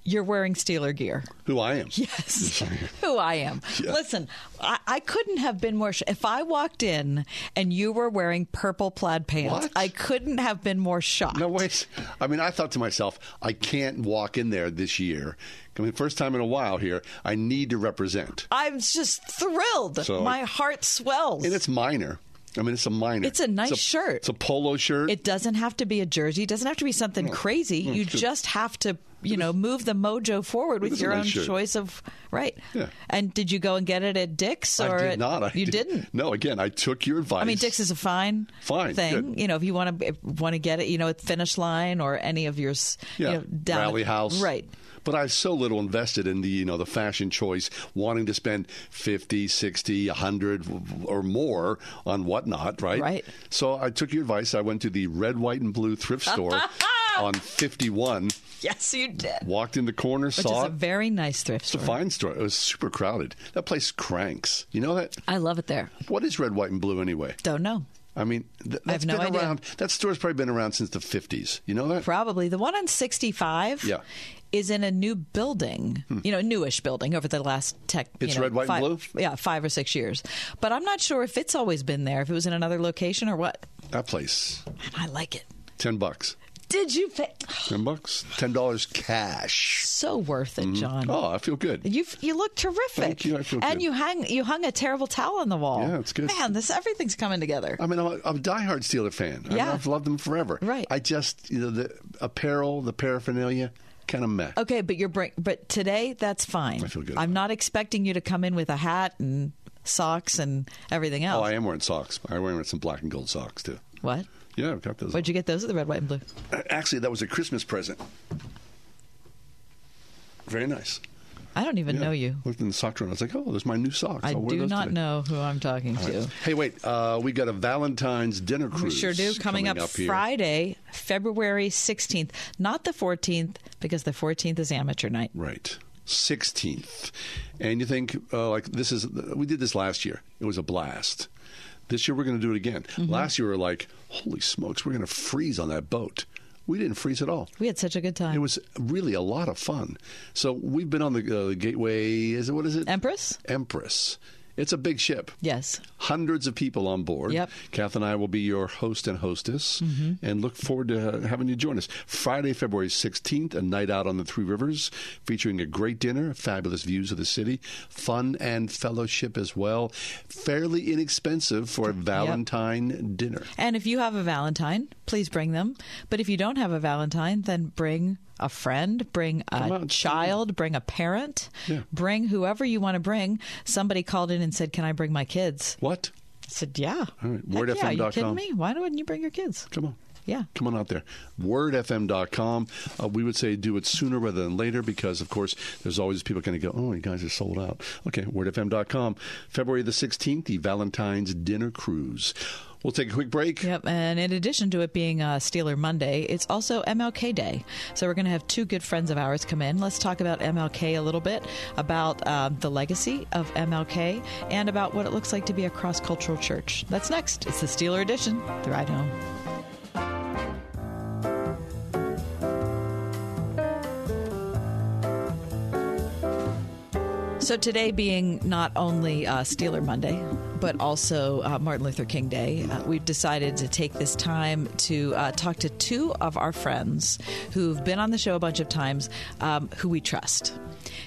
you're wearing Steeler gear. Who I am? Yes. Who I am. Yeah. Listen, I, I couldn't have been more. Sh- if I walked in and you were wearing purple plaid pants, What? I couldn't have been more shocked. No, wait. I mean, I thought to myself, I can't walk in there this year. I mean, first time in a while here, I need to represent. I'm just thrilled. So- My heart swells. And it's minor. I mean, it's a minor. It's a nice shirt. It's a polo shirt. It doesn't have to be a jersey. It doesn't have to be something crazy. You it's just have to, you know, move the mojo forward with your nice own shirt. choice of right. Yeah. And did you go and get it at Dick's or I did at- not. I you did- didn't? No, again, I took your advice. I mean, Dick's is a fine, Fine, thing. good. You know, if you want to want to get it, you know, at Finish Line or any of your, yeah, you know, down Rally House. right? But I have so little invested in the, you know, the fashion choice, wanting to spend 50, 60, 100 or more on whatnot, right? Right. So I took your advice. I went to the red, white, and blue thrift store on 51, Yes, you did. walked in the corner, Which saw is a it. very nice thrift store. It's a fine store. It was super crowded. That place cranks. You know that? I love it there. What is red, white, and blue anyway? Don't know. I mean, th- I have no been idea. around. That store's probably been around since the 50s. You know that? Probably the one on 65 Yeah. Hmm. is in a new building, you know, newish building over the last tech. you It's know, red, white, and five, blue? Yeah, five or six years. But I'm not sure if it's always been there, if it was in another location or what. That place, And I like it. 10 bucks. Did you pay? 10 bucks? $10 cash. So worth it, John. Oh, I feel good. You you look terrific. Thank you, I feel and good. you hung you hung a terrible towel on the wall. Yeah, it's good. Man, this everything's coming together. I mean, I'm a, I'm a diehard Steeler fan. I mean, Yeah. I've loved them forever. Right. I just, you know, the apparel, the paraphernalia, kind of meh. Okay, but you're bring, but today that's fine. I feel good I'm not expecting you to come in with a hat and socks and everything oh, else. Oh, I am wearing socks. I'm wearing some black and gold socks, too. What? Yeah, I've got those. Where'd you get those at the red, white, and blue? Uh, actually, that was a Christmas present. Very nice. I don't even Yeah. know you. Looked in the sock drawer and I was like, oh, there's my new socks. I I'll wear do not today. know who I'm talking to. Hey, wait. Uh, we got a Valentine's dinner cruise. We sure do. Coming, up, here. Friday, February 16th. Not the 14th, because the 14th is amateur night. Right. 16th. And you think, uh, like, this is, we did this last year. It was a blast. This year we're going to do it again. Mm-hmm. Last year we were like, holy smokes, we're going to freeze on that boat. We didn't freeze at all. We had such a good time. It was really a lot of fun. So we've been on the, uh, Gateway, is it, what is it? Empress? Empress. It's a big ship. Yes. Hundreds of people on board. Yep. Kath and I will be your host and hostess, and look forward to uh, having you join us. Friday, February 16th, a night out on the Three Rivers, featuring a great dinner, fabulous views of the city, fun and fellowship as well. Fairly inexpensive for a Valentine dinner. And if you have a Valentine, please bring them. But if you don't have a Valentine, then bring a friend, bring a child, bring a parent, Yeah. bring whoever you want to bring. Somebody called in and said, Can I bring my kids? What? I said, Yeah. All right, Heck yeah, you kidding me? Why wouldn't you bring your kids? Come on. Yeah. Come on out there. Wordfm.com. Uh, we would say do it sooner rather than later because, of course, there's always people going to go, oh, you guys are sold out. Okay, wordfm.com. February the 16th, the Valentine's Dinner Cruise. We'll take a quick break. Yep, and in addition to it being uh, Steeler Monday, it's also MLK Day. So we're going to have two good friends of ours come in. Let's talk about MLK a little bit, about um, the legacy of MLK, and about what it looks like to be a cross cultural church. That's next. It's the Steeler Edition, the ride home. So today being not only uh, Steeler Monday, but also uh, Martin Luther King Day, uh, we've decided to take this time to uh, talk to two of our friends who've been on the show a bunch of times, um, who we trust.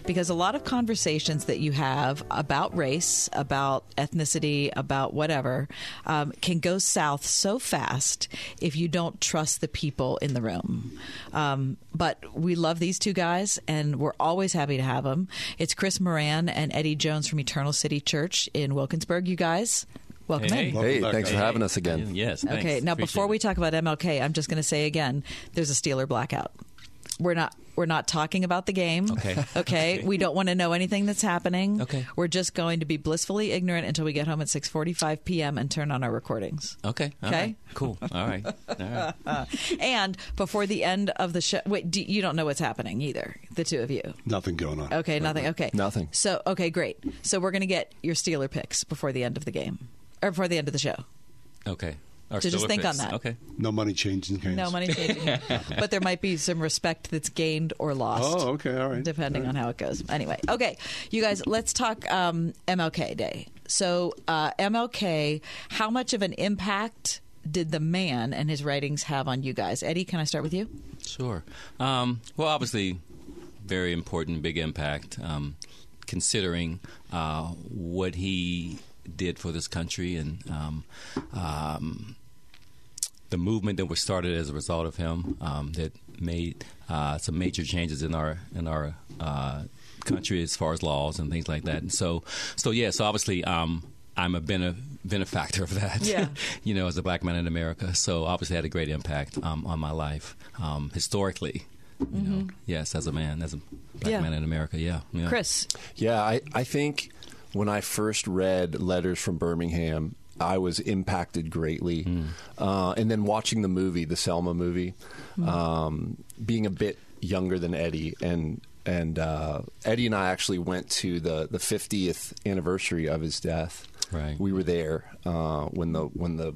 Because a lot of conversations that you have about race, about ethnicity, about whatever, um, can go south so fast if you don't trust the people in the room. Um, but we love these two guys, and we're always happy to have them. It's Chris Moran and Eddie Jones from Eternal City Church in Wilkinsburg. You guys, welcome Hey, in. hey, back, thanks for guys. having us again. Yes. Okay, now Appreciate before we talk about MLK, I'm just going to say again, there's a Steeler blackout. We're not we're not talking about the game. Okay. Okay. We don't want to know anything that's happening. Okay. We're just going to be blissfully ignorant until we get home at 6:45 p.m. and turn on our recordings. Okay. all Okay. right, Cool. All right. All right. and before the end of the show, wait, do, you don't know what's happening either, the two of you. Nothing going on. Okay, nothing. Okay, Nothing. So, okay, great. So we're going to get your Steeler picks before the end of the game, or before the end of the show. Okay. Our So just Steeler think on that. Okay. No money changing hands. No money changing, but there might be some respect that's gained or lost. Oh, okay. All right. depending on how it goes. Anyway, okay, you guys, let's talk um, MLK Day. So, uh, MLK, how much of an impact did the man and his writings have on you guys? Eddie, can I start with you? Sure. Um, well, obviously, very important, big impact. Um, considering uh, what he did for this country and um, um, the movement that was started as a result of him um, that made uh, some major changes in our in our uh, country as far as laws and things like that. And so, so yeah. So obviously, um, I'm a bene- benefactor of that. Yeah. you know, as a black man in America. So obviously, had a great impact um, on my life um, historically. You know, yes, as a man, as a black Yeah. man in America. Yeah, yeah. Chris. Yeah, I, I think when I first read Letters from Birmingham, I was impacted greatly. Uh, and then watching the movie, the Selma movie, um, being a bit younger than Eddie, and and uh, Eddie and I actually went to the, the 50th anniversary of his death. Right. We were there uh, when the when the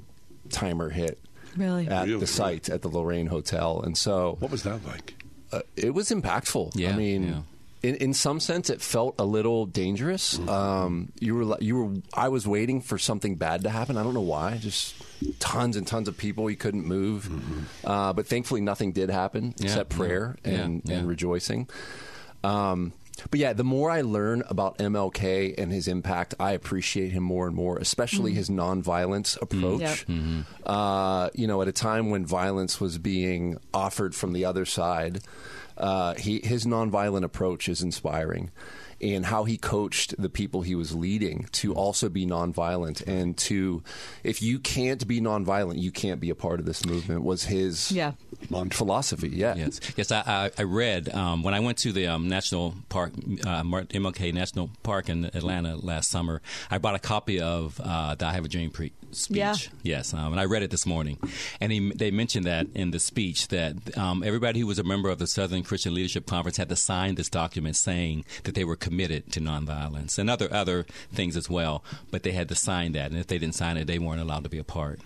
timer hit Really? at Really? the site at the Lorraine Hotel, and so What was that like? uh, it was impactful. Yeah, I mean, yeah. In, in some sense, it felt a little dangerous. Um, you were, you were. I was waiting for something bad to happen. I don't know why. Just tons and tons of people. You couldn't move, uh, but thankfully, nothing did happen Yeah, except prayer yeah, and, yeah. and rejoicing. Um, but yeah, the more I learn about MLK and his impact, I appreciate him more and more, especially his nonviolence approach. Yep. Mm-hmm. Uh, you know, at a time when violence was being offered from the other side, uh, he, his nonviolent approach is inspiring. and how he coached the people he was leading to also be nonviolent and to, if you can't be nonviolent, you can't be a part of this movement. Was his yeah. philosophy? Yeah. Yes, yes. I, I, I read um, when I went to the um, national park, uh, MLK National Park in Atlanta last summer. I bought a copy of uh, the "I Have a Dream" pre- speech. Yeah. Yes, um, and I read it this morning, and he, they mentioned that in the speech that um, everybody who was a member of the Southern Christian Leadership Conference had to sign this document saying that they were committed to nonviolence and other other things as well. But they had to sign that, and if they didn't sign it, they weren't allowed to be a part.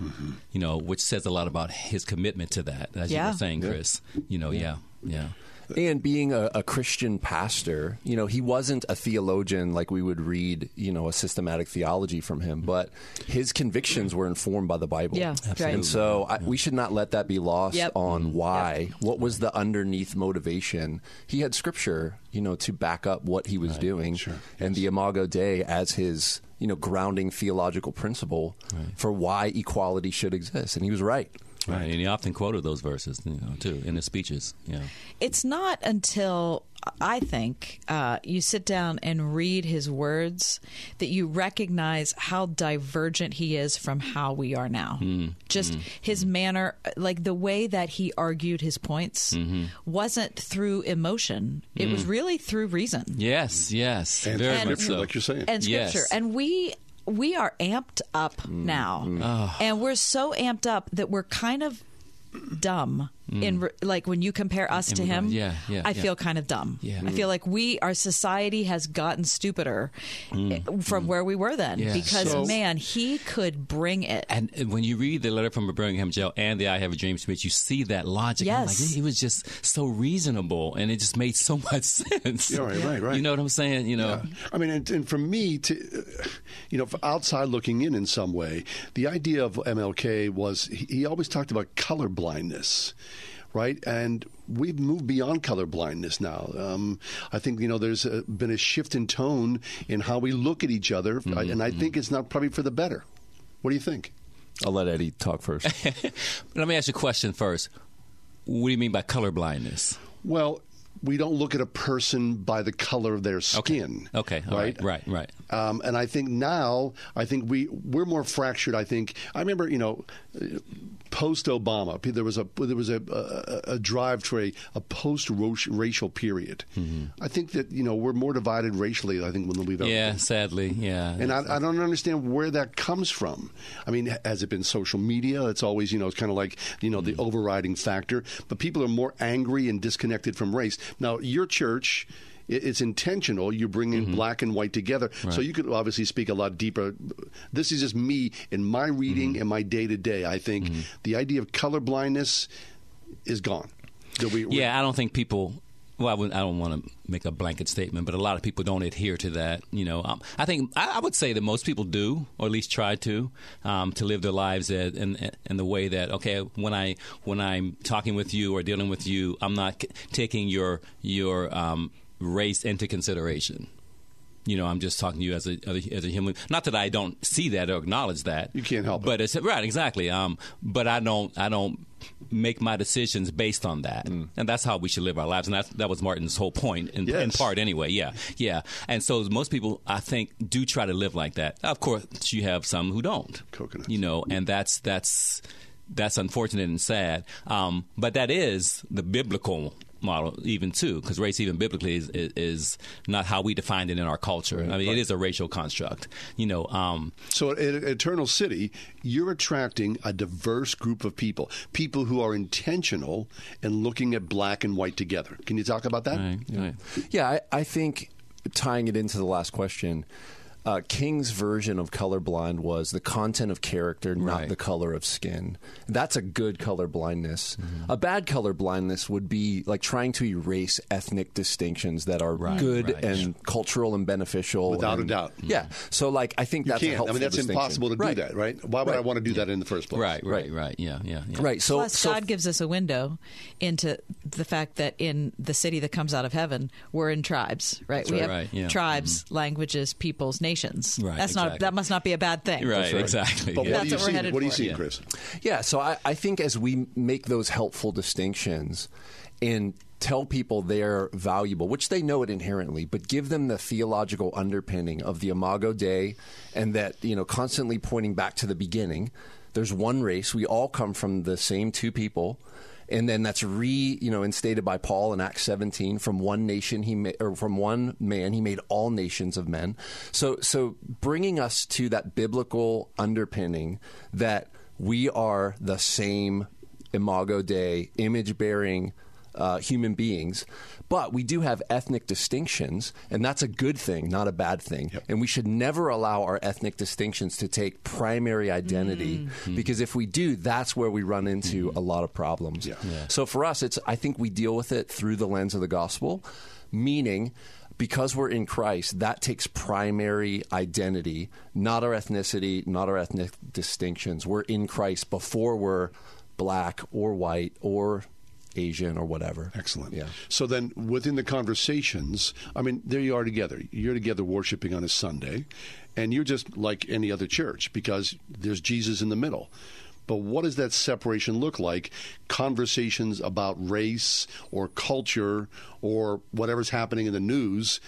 You know, which says a lot about his commitment to that, as you were saying, Yeah. Chris. You know, yeah, yeah. And being a, a Christian pastor, you know, he wasn't a theologian like we would read, you know, a systematic theology from him, but his convictions were informed by the Bible. Yeah, Absolutely. And so I, we should not let that be lost Yep. on mm-hmm. why, what was the underneath motivation. He had scripture, you know, to back up what he was doing, and the Imago Dei as his, you know, grounding theological principle for why equality should exist. And he was right. Right, and he often quoted those verses, you know, too, in his speeches. Yeah. It's not until I think uh, you sit down and read his words that you recognize how divergent he is from how we are now. Mm, Just mm. his manner, like the way that he argued his points, Mhm. wasn't through emotion. It was Mm. really through reason. Yes, yes, And very And- much so. like you're saying. and scripture. Yes. And we we are amped up now, Ah. and we're so amped up that we're kind of dumb. In like when you compare us In to regard- him, yeah, yeah, I yeah. feel kind of dumb. Yeah. I feel like we, our society has gotten stupider Mm. eh, from where we were then. Yeah. Because So- man, he could bring it. And and when you read the letter from the Birmingham jail and the I Have a Dream speech, you see that logic. I'm Yes. like, he was just so reasonable, and it just made so much sense. Yeah, right, right, right. You know what I'm saying? You know, I mean, and, and for me to, uh, you know, for outside looking in in some way, the idea of MLK was he, he always talked about color blindness. Right, and we've moved beyond color blindness now. Um, I think you know there's a, been a shift in tone in how we look at each other, Mm-hmm, and I think it's not probably for the better. What do you think? I'll let Eddie talk first. Let me ask you a question first. What do you mean by color blindness? Well, we don't look at a person by the color of their skin. Okay, all right, right, right. Um, and I think now, I think we we're more fractured. I think I remember, you know, post Obama, there was a there was a a, a drive to a, a post racial period. Mm-hmm. I think that you know we're more divided racially. I think than we've ever Yeah, been. sadly, yeah. And I, I don't understand where that comes from. I mean, has it been social media? It's always, you know, it's kind of like, you know, the Mm-hmm. overriding factor. But people are more angry and disconnected from race. Now, your church. It's intentional. You bring in black and white together, so Mm-hmm. You could obviously speak a lot deeper. This is just me in my reading Mm-hmm. and my day to day. I think the idea of color blindness is gone. We- yeah, I don't think people. Well, I, wouldn't- I don't want to make a blanket statement, but a lot of people don't adhere to that. You know, um, I think I, I would say that most people do, or at least try to, um, to live their lives in, in, in the way that okay, when I when I'm talking with you or dealing with you, I'm not c- taking your your um, race into consideration. You know, I'm just talking to you as a as a human. Not that I don't see that or acknowledge that. You can't help it. But it's right, exactly. Um, but I don't I don't make my decisions based on that, and that's how we should live our lives. And that that was Martin's whole point in, in part, anyway. Yeah, yeah. And so most people, I think, do try to live like that. Of course, you have some who don't. Coconuts. You know, and that's that's that's unfortunate and sad. Um, but that is the biblical model, even too, because race, even biblically, is, is, is not how we define it in our culture. I mean, it is a racial construct. You know. Um, So at at Eternal City, you're attracting a diverse group of people, people who are intentional in looking at black and white together. Can you talk about that? Yeah, I, I think tying it into the last question, uh, King's version of colorblind was the content of character, not Right. the color of skin. That's a good color blindness. Mm-hmm. A bad color blindness would be like trying to erase ethnic distinctions that are right, good right. and cultural and beneficial. Without a doubt. Yeah. So, like, I think You that's can't. I helpful mean, that's impossible to do Right. that, right? Why would I want to do that in the first place? right, right, right. Yeah, yeah, yeah. Right. So, Plus, so God gives us a window into the fact that in the city that comes out of heaven, we're in tribes, right? That's we right. have Right, yeah. tribes, languages, peoples, nations. Right, That's not that must not be a bad thing. Right, exactly. But yeah. what That's do you what we're see? headed What do you for. see, Yeah. Chris? Yeah, so I, I think as we make those helpful distinctions and tell people they're valuable, which they know it inherently, but give them the theological underpinning of the Imago Dei and that, you know, constantly pointing back to the beginning. There's one race. We all come from the same two people. And then that's re, you know, instated by Paul in Acts 17. From one nation, he made, or from one man, he made all nations of men. So, so bringing us to that biblical underpinning that we are the same Imago Dei, image bearing uh, human beings, but we do have ethnic distinctions, and that's a good thing, not a bad thing. Yep. And we should never allow our ethnic distinctions to take primary identity, mm-hmm. because if we do, that's where we run into mm-hmm. a lot of problems. Yeah. Yeah. So for us, it's I think we deal with it through the lens of the gospel, meaning because we're in Christ, that takes primary identity, not our ethnicity, not our ethnic distinctions. We're in Christ before we're black or white or Asian or whatever. Excellent. Yeah. So then within the conversations, I mean, there you are together. You're together worshiping on a Sunday, and you're just like any other church because there's Jesus in the middle. But what does that separation look like? Conversations about race or culture or whatever's happening in the news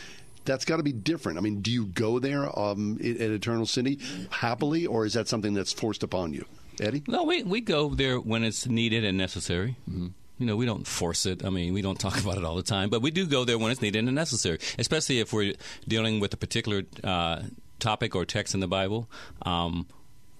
that's got to be different. I mean, do you go there um, at Eternal City happily, or is that something that's forced upon you, Eddie? No, we we go there when it's needed and necessary. Mm-hmm you know, we don't force it. I mean, we don't talk about it all the time, but we do go there when it's needed and necessary, especially if we're dealing with a particular uh, topic or text in the Bible. Um,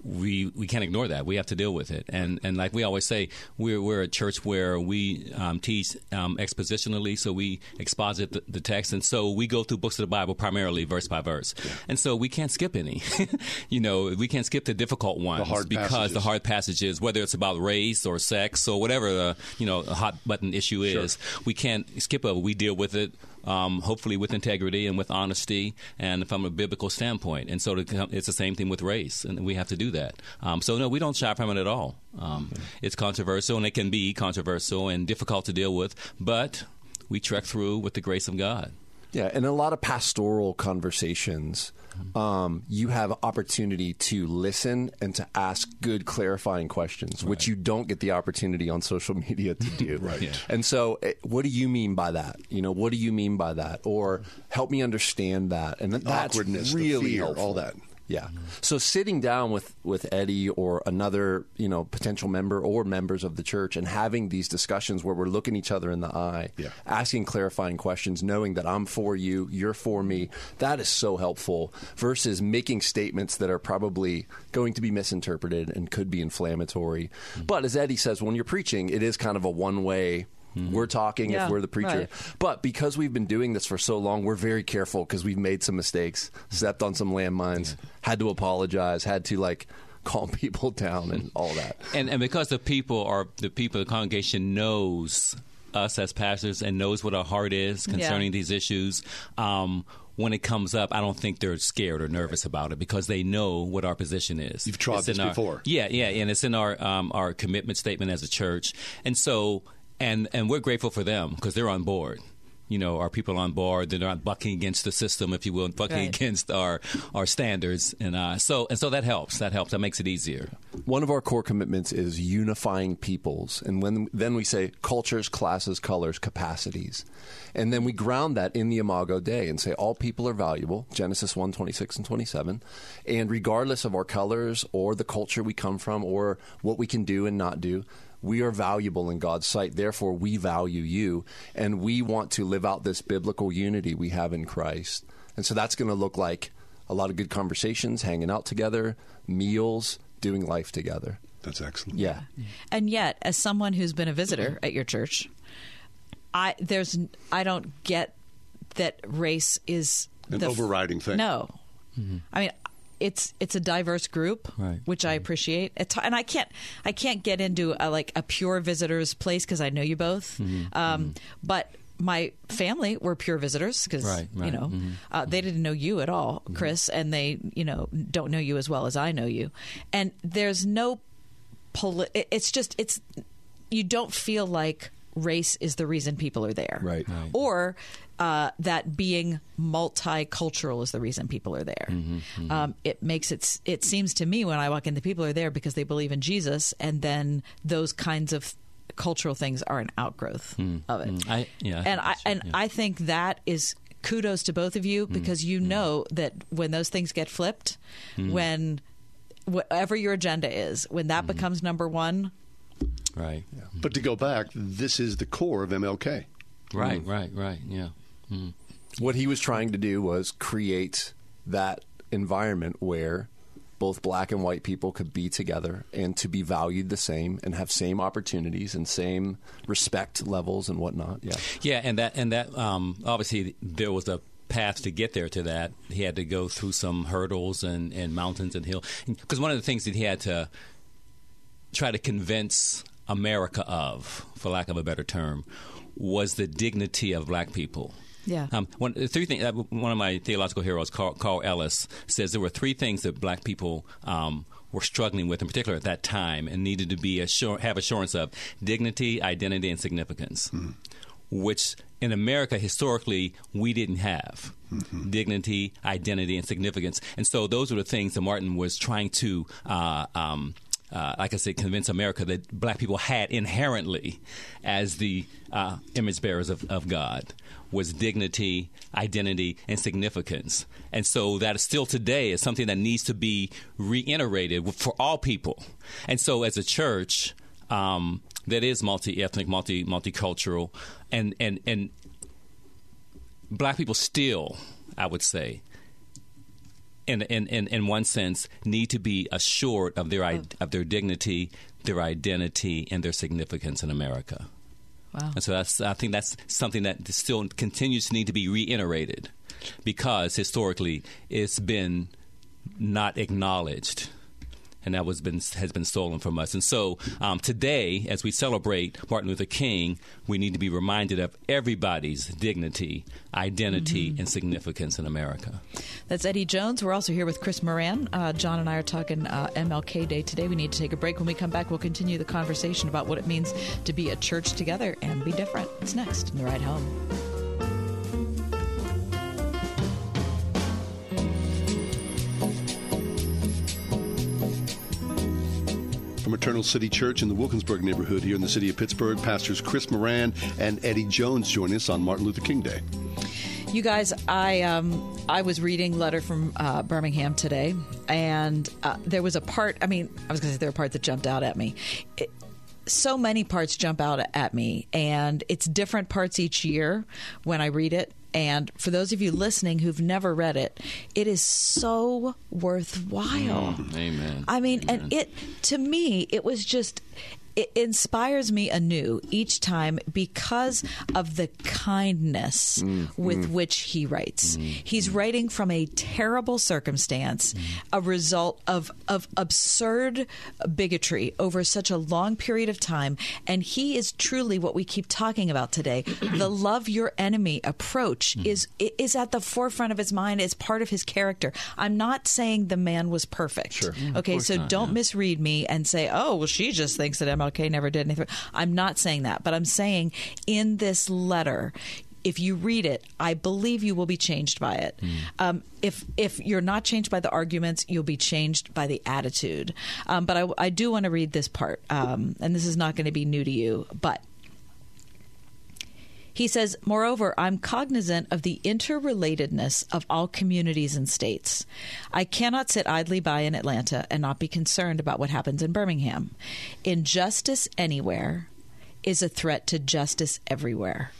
we we can't ignore that. We have to deal with it. And and like we always say, we're we're a church where we um, teach um, expositionally, so we exposit the, the, text, and so we go through books of the Bible primarily verse by verse. Yeah. And so we can't skip any. you know, we can't skip the difficult ones the because passages. the hard passages, whether it's about race or sex or whatever the you know hot button issue is, sure. we can't skip it. We deal with it um, hopefully with integrity and with honesty and from a biblical standpoint. And so to, it's the same thing with race, and we have to do that. Um, so no, we don't shy from it at all. Um, mm-hmm. It's controversial, and it can be controversial and difficult to deal with, but we trek through with the grace of God. Yeah, and a lot of pastoral conversations, um, you have opportunity to listen and to ask good clarifying questions, right. which you don't get the opportunity on social media to do. right. Yeah. And so, eh, what do you mean by that? You know, what do you mean by that? Or help me understand that. And that's Awkwardness, really fear, all that. Yeah. So sitting down with, with Eddie or another, you know, potential member or members of the church and having these discussions where we're looking each other in the eye, yeah. asking clarifying questions, knowing that I'm for you, you're for me, that is so helpful versus making statements that are probably going to be misinterpreted and could be inflammatory. Mm-hmm. But as Eddie says, when you're preaching, it is kind of a one way Mm-hmm. We're talking yeah, if we're the preacher. Right. But because we've been doing this for so long, we're very careful because we've made some mistakes, stepped on some landmines, yeah. had to apologize, had to like calm people down and all that. And and because the people are the people the congregation knows us as pastors and knows what our heart is concerning yeah. these issues. Um, when it comes up, I don't think they're scared or nervous about it because they know what our position is. You've tried this our, before, yeah, yeah, and it's in our um, our commitment statement as a church, and so and and we're grateful for them because they're on board you know, our people on board. They're not bucking against the system, if you will, bucking right. against our our standards, and uh, so and so that helps. That helps. That makes it easier. One of our core commitments is unifying peoples, and when then we say cultures, classes, colors, capacities, and then we ground that in the Imago Dei and say all people are valuable. Genesis 1, 26 and twenty seven, and regardless of our colors or the culture we come from or what we can do and not do we are valuable in God's sight. Therefore, we value you. And we want to live out this biblical unity we have in Christ. And so that's going to look like a lot of good conversations, hanging out together, meals, doing life together. That's excellent. Yeah. And yet, as someone who's been a visitor at your church, I there's I don't get that race is an the overriding thing. No. Mm-hmm. I mean, it's it's a diverse group, right. which I appreciate. And I can't I can't get into a, like a pure visitors place because I know you both. Mm-hmm. Um, mm-hmm. But my family were pure visitors because right, right. you know mm-hmm. uh, they didn't know you at all, mm-hmm. Chris, and they you know don't know you as well as I know you. And there's no poli- It's just it's you don't feel like race is the reason people are there, right? right. Or uh, that being multicultural is the reason people are there. Mm-hmm, mm-hmm. Um, it makes it. It seems to me when I walk in, the people are there because they believe in Jesus, and then those kinds of cultural things are an outgrowth of it. Mm. I, yeah, and I that's and yeah. I think that is kudos to both of you Mm. because you know that when those things get flipped, Mm. when whatever your agenda is, when that Mm-hmm. becomes number one, right, But to go back, this is the core of MLK. right, right, right. Yeah. Mm. What he was trying to do was create that environment where both black and white people could be together and to be valued the same and have same opportunities and same respect levels and whatnot. Yeah. Yeah, and that and that um, obviously there was a path to get there to that. He had to go through some hurdles and, and mountains and hills. Because one of the things that he had to try to convince America of, for lack of a better term, was the dignity of black people. Yeah. Um, one, three things. Uh, one of my theological heroes, Carl, Carl Ellis, says there were three things that black people um, were struggling with, in particular at that time, and needed to be assur- have assurance of dignity, identity, and significance, which in America historically we didn't have. Dignity, identity, and significance, and so those were the things that Martin was trying to. Uh, um, uh, like I said, convince America that black people had inherently, as the uh, image bearers of, of God, was dignity, identity, and significance. And so that still today is something that needs to be reiterated for all people. And so as a church um, that is multi-ethnic, multi multicultural, and and and black people still, I would say, in, in, in, in one sense, need to be assured of their i- of their dignity, their identity, and their significance in America. Wow. And so that's I think that's something that still continues to need to be reiterated because historically it's been not acknowledged. And that was been has been stolen from us. And so um, today, as we celebrate Martin Luther King, we need to be reminded of everybody's dignity, identity, and significance in America. That's Eddie Jones. We're also here with Chris Moran. Uh, John and I are talking uh, MLK Day today. We need to take a break. When we come back, we'll continue the conversation about what it means to be a church together and be different. It's next in the ride home. From Eternal City Church in the Wilkinsburg neighborhood here in the city of Pittsburgh, pastors Chris Moran and Eddie Jones join us on Martin Luther King Day. You guys, I um, I was reading letter from uh, Birmingham today, and uh, there was a part. I mean, I was going to say there were parts that jumped out at me. It, so many parts jump out at me, and it's different parts each year when I read it. And for those of you listening who've never read it, it is so worthwhile. Mm, amen. I mean, and it to me, it was just it inspires me anew each time because of the kindness mm. with mm. which he writes. Mm. He's writing from a terrible circumstance, a result of of absurd bigotry over such a long period of time, and he is truly what we keep talking about today. the love your enemy approach is is at the forefront of his mind as part of his character. I'm not saying the man was perfect. Sure. Okay, so not, don't yeah. misread me and say, "Oh, well, she just thinks that MLK never did anything." I'm not saying that, but I'm saying in this letter. If you read it, I believe you will be changed by it. Um, if if you're not changed by the arguments, you'll be changed by the attitude. Um, but I, I do want to read this part, um, and this is not going to be new to you, but he says, Moreover, I'm cognizant of the interrelatedness of all communities and states. I cannot sit idly by in Atlanta and not be concerned about what happens in Birmingham. Injustice anywhere is a threat to justice everywhere.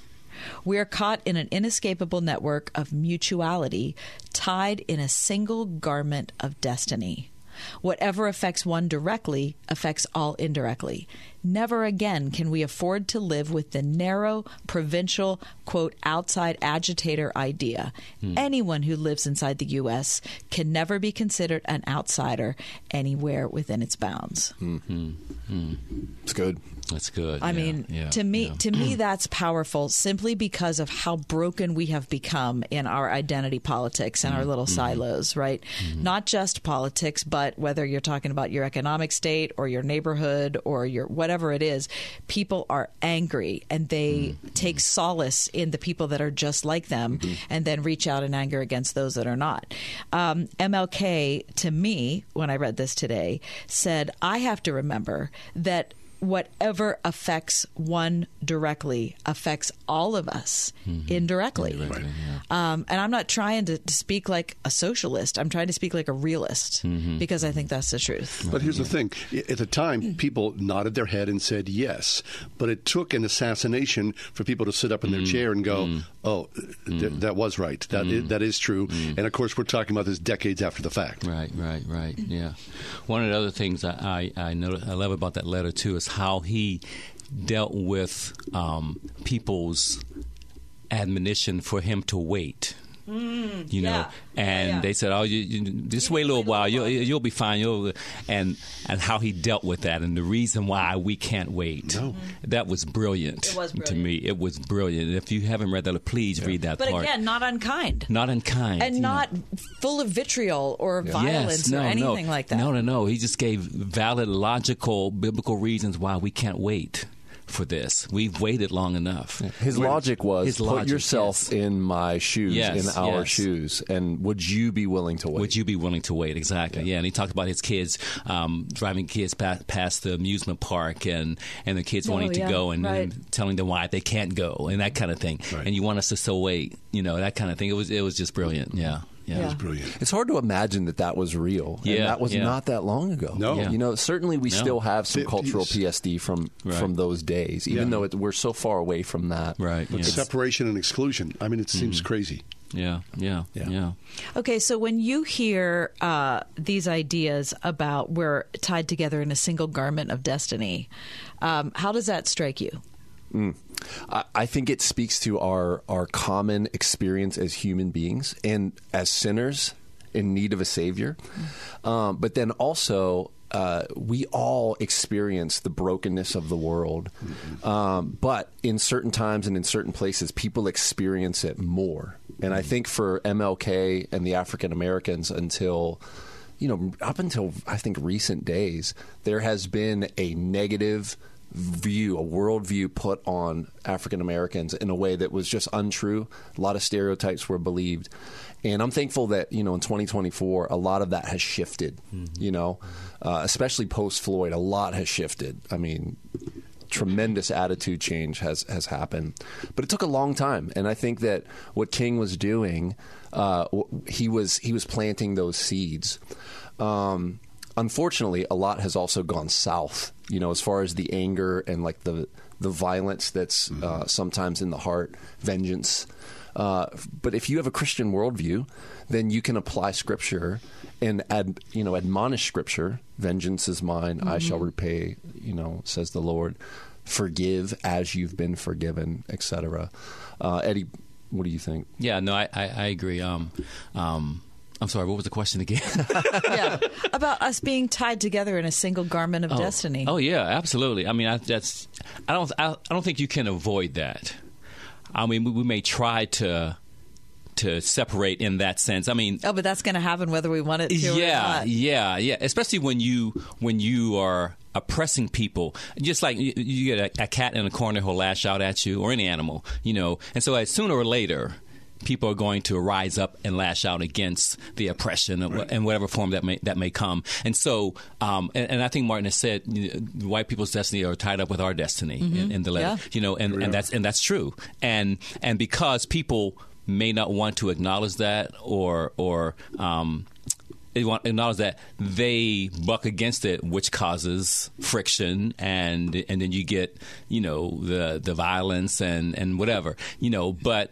We are caught in an inescapable network of mutuality tied in a single garment of destiny. Whatever affects one directly affects all indirectly. Never again can we afford to live with the narrow, provincial, quote, outside agitator idea. Hmm. Anyone who lives inside the U.S. can never be considered an outsider anywhere within its bounds. mm-hmm It's good. That's good. I yeah, mean, yeah, to me, yeah. to me, that's powerful simply because of how broken we have become in our identity politics and our mm-hmm. little mm-hmm. silos, right? Mm-hmm. Not just politics, but whether you're talking about your economic state or your neighborhood or your whatever it is, people are angry and they take solace in the people that are just like them and then reach out in anger against those that are not. Um, MLK, to me, when I read this today, said, I have to remember that whatever affects one directly affects all of us mm-hmm. indirectly. Um, and I'm not trying to, to speak like a socialist. I'm trying to speak like a realist mm-hmm. because I think that's the truth. But here's the thing: at the time, people nodded their head and said yes. But it took an assassination for people to sit up in their mm-hmm. chair and go, "Oh, th- that was right. That i- that is true." And of course, we're talking about this decades after the fact. Right, right, right. Yeah. One of the other things I I, I, know, I love about that letter too is how he dealt with um, people's admonition for him to wait. Mm, you know, and they said, "Oh, you, you just wait a little while. You'll you'll be fine." You'll, and and how he dealt with that, and the reason why we can't wait. No. Mm-hmm. That was brilliant. It was to me. It was brilliant. If you haven't read that, please read that But part. again, not unkind. not unkind and you know. not full of vitriol or violence Yes, no, or anything no. like that. No, no, no. He just gave valid, logical, biblical reasons why we can't wait for this. We've waited long enough. His logic was His put yourself yes. in my shoes, Yes, in our yes. shoes, and would you be willing to wait? Would you be willing to wait? Exactly. Yeah. And he talked about his kids um, driving kids past, past the amusement park, and and the kids Oh, wanting to go, and, right. and telling them why they can't go, and that kind of thing. And you want us to still wait, you know, that kind of thing. It was it was just brilliant. Yeah. Yeah. Yeah. Brilliant. It's hard to imagine that that was real. and Yeah, that was yeah. not that long ago. No. Yeah. you know, certainly we No. still have some 50s. cultural PTSD from Right. from those days, even Yeah. though it, we're so far away from that. Right. But yeah. separation and exclusion. I mean, it seems crazy. yeah. Yeah. Yeah. Yeah. Okay, so when you hear uh, these ideas about we're tied together in a single garment of destiny, um, how does that strike you? I, I think it speaks to our our common experience as human beings and as sinners in need of a savior. Um, but then also, uh, we all experience the brokenness of the world. Um, but in certain times and in certain places, people experience it more. And I think for MLK and the African Americans, until you know, up until I think recent days, there has been a negative view, a worldview put on African Americans in a way that was just untrue. A lot of stereotypes were believed. And I'm thankful that, you know, in 2024, a lot of that has shifted, you know, uh, especially post Floyd, a lot has shifted. I mean, tremendous attitude change has has happened, but it took a long time. And I think that what King was doing, uh, he was he was planting those seeds. Um, unfortunately, a lot has also gone south. You know, as far as the anger and like the the violence that's uh, sometimes in the heart, vengeance. Uh, but if you have a Christian worldview, then you can apply Scripture and ad, you know admonish Scripture. Vengeance is mine; I shall repay. You know, says the Lord. Forgive as you've been forgiven, etc. Uh, Eddie, what do you think? Yeah, no, I, I, I agree. Um, um, I'm sorry, what was the question again? yeah, about us being tied together in a single garment of destiny. Oh yeah, absolutely. I mean, I, that's I don't I, I don't think you can avoid that. I mean, we, we may try to to separate in that sense. I mean, Oh, but that's going to happen whether we want it to or yeah, yeah, yeah. Especially when you when you are oppressing people, just like you, you get a, a cat in a corner who'll lash out at you, or any animal, you know. And so, uh, sooner or later, people are going to rise up and lash out against the oppression of- in whatever form that may that may come. And so, um, and, and I think Martin has said, you know, white people's destiny are tied up with our destiny in, in the letter, Yeah. you know, and, and that's and that's true. And and because people may not want to acknowledge that or or um, they want acknowledge that they buck against it, which causes friction, and and then you get you know the the violence and and whatever you know, but.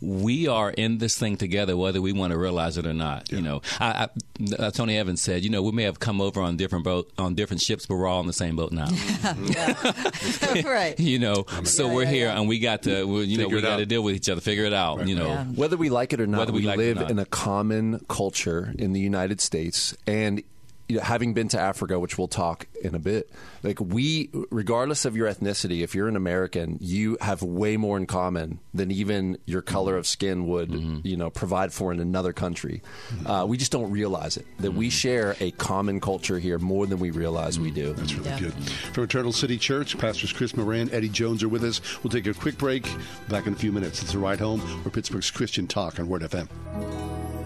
We are in this thing together, whether we want to realize it or not. You know, I, I, uh, Tony Evans said, "You know, we may have come over on different boat on different ships, but we're all on the same boat now." right. you know, so Yeah, we're yeah, here yeah. and we got to, we, you know, we got out. to deal with each other, figure it out. You know, Yeah. Whether we like it or not, Whether we we, like live not. in a common culture in the United States, and you know, having been to Africa, which we'll talk in a bit, like we, regardless of your ethnicity, if you're an American, you have way more in common than even your color of skin would, Mm-hmm. you know, provide for in another country. Uh, we just don't realize it that we share a common culture here more than we realize we do. That's really Yeah. good. From Eternal City Church, Pastors Chris Moran, Eddie Jones are with us. We'll take a quick break. Back in a few minutes. It's a ride home. We're Pittsburgh's Christian Talk on Word FM.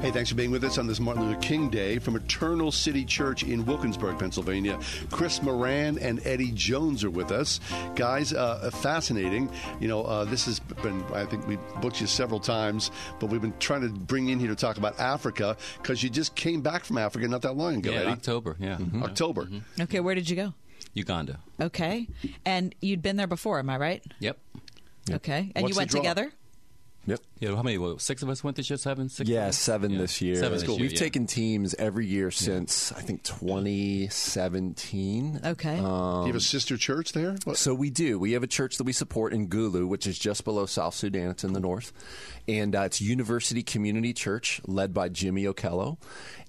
Hey, thanks for being with us on this Martin Luther King Day from Eternal City Church in Wilkinsburg, Pennsylvania. Chris Moran and Eddie Jones are with us. Guys, uh, fascinating. You know, uh, this has been, I think we booked you several times, but we've been trying to bring you in here to talk about Africa because you just came back from Africa not that long ago, Yeah, Eddie. October, yeah. Mhm. October. Okay, where did you go? Uganda. Okay. And you'd been there before, am I right? Yep. Okay. And What's you went together? Yep. Yeah, how many? What, six of us went this year? Seven? Six? Yeah, of seven Yeah. this year. Seven this year, We've yeah. taken teams every year since I think 2017. Okay. you have a sister church there? What- So we do. We have a church that we support in Gulu, which is just below South Sudan. It's in the north, and uh, it's University Community Church, led by Jimmy Okello.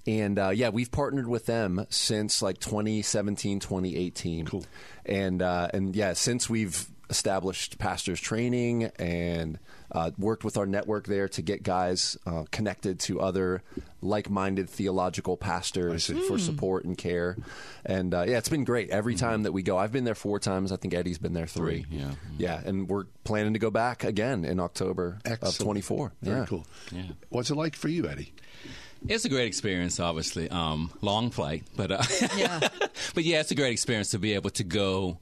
And uh, yeah, we've partnered with them since like 2017, 2018. Cool. And uh, and yeah, since we've established pastors training and uh, worked with our network there to get guys uh, connected to other like-minded theological pastors for support and care. And uh, yeah, it's been great every time that we go. I've been there four times. I think Eddie's been there three. Three, yeah. yeah, and we're planning to go back again in October of 24. Very yeah. cool. Yeah. What's it like for you, Eddie? It's a great experience, obviously. Um, long flight, but uh, Yeah. but yeah, it's a great experience to be able to go.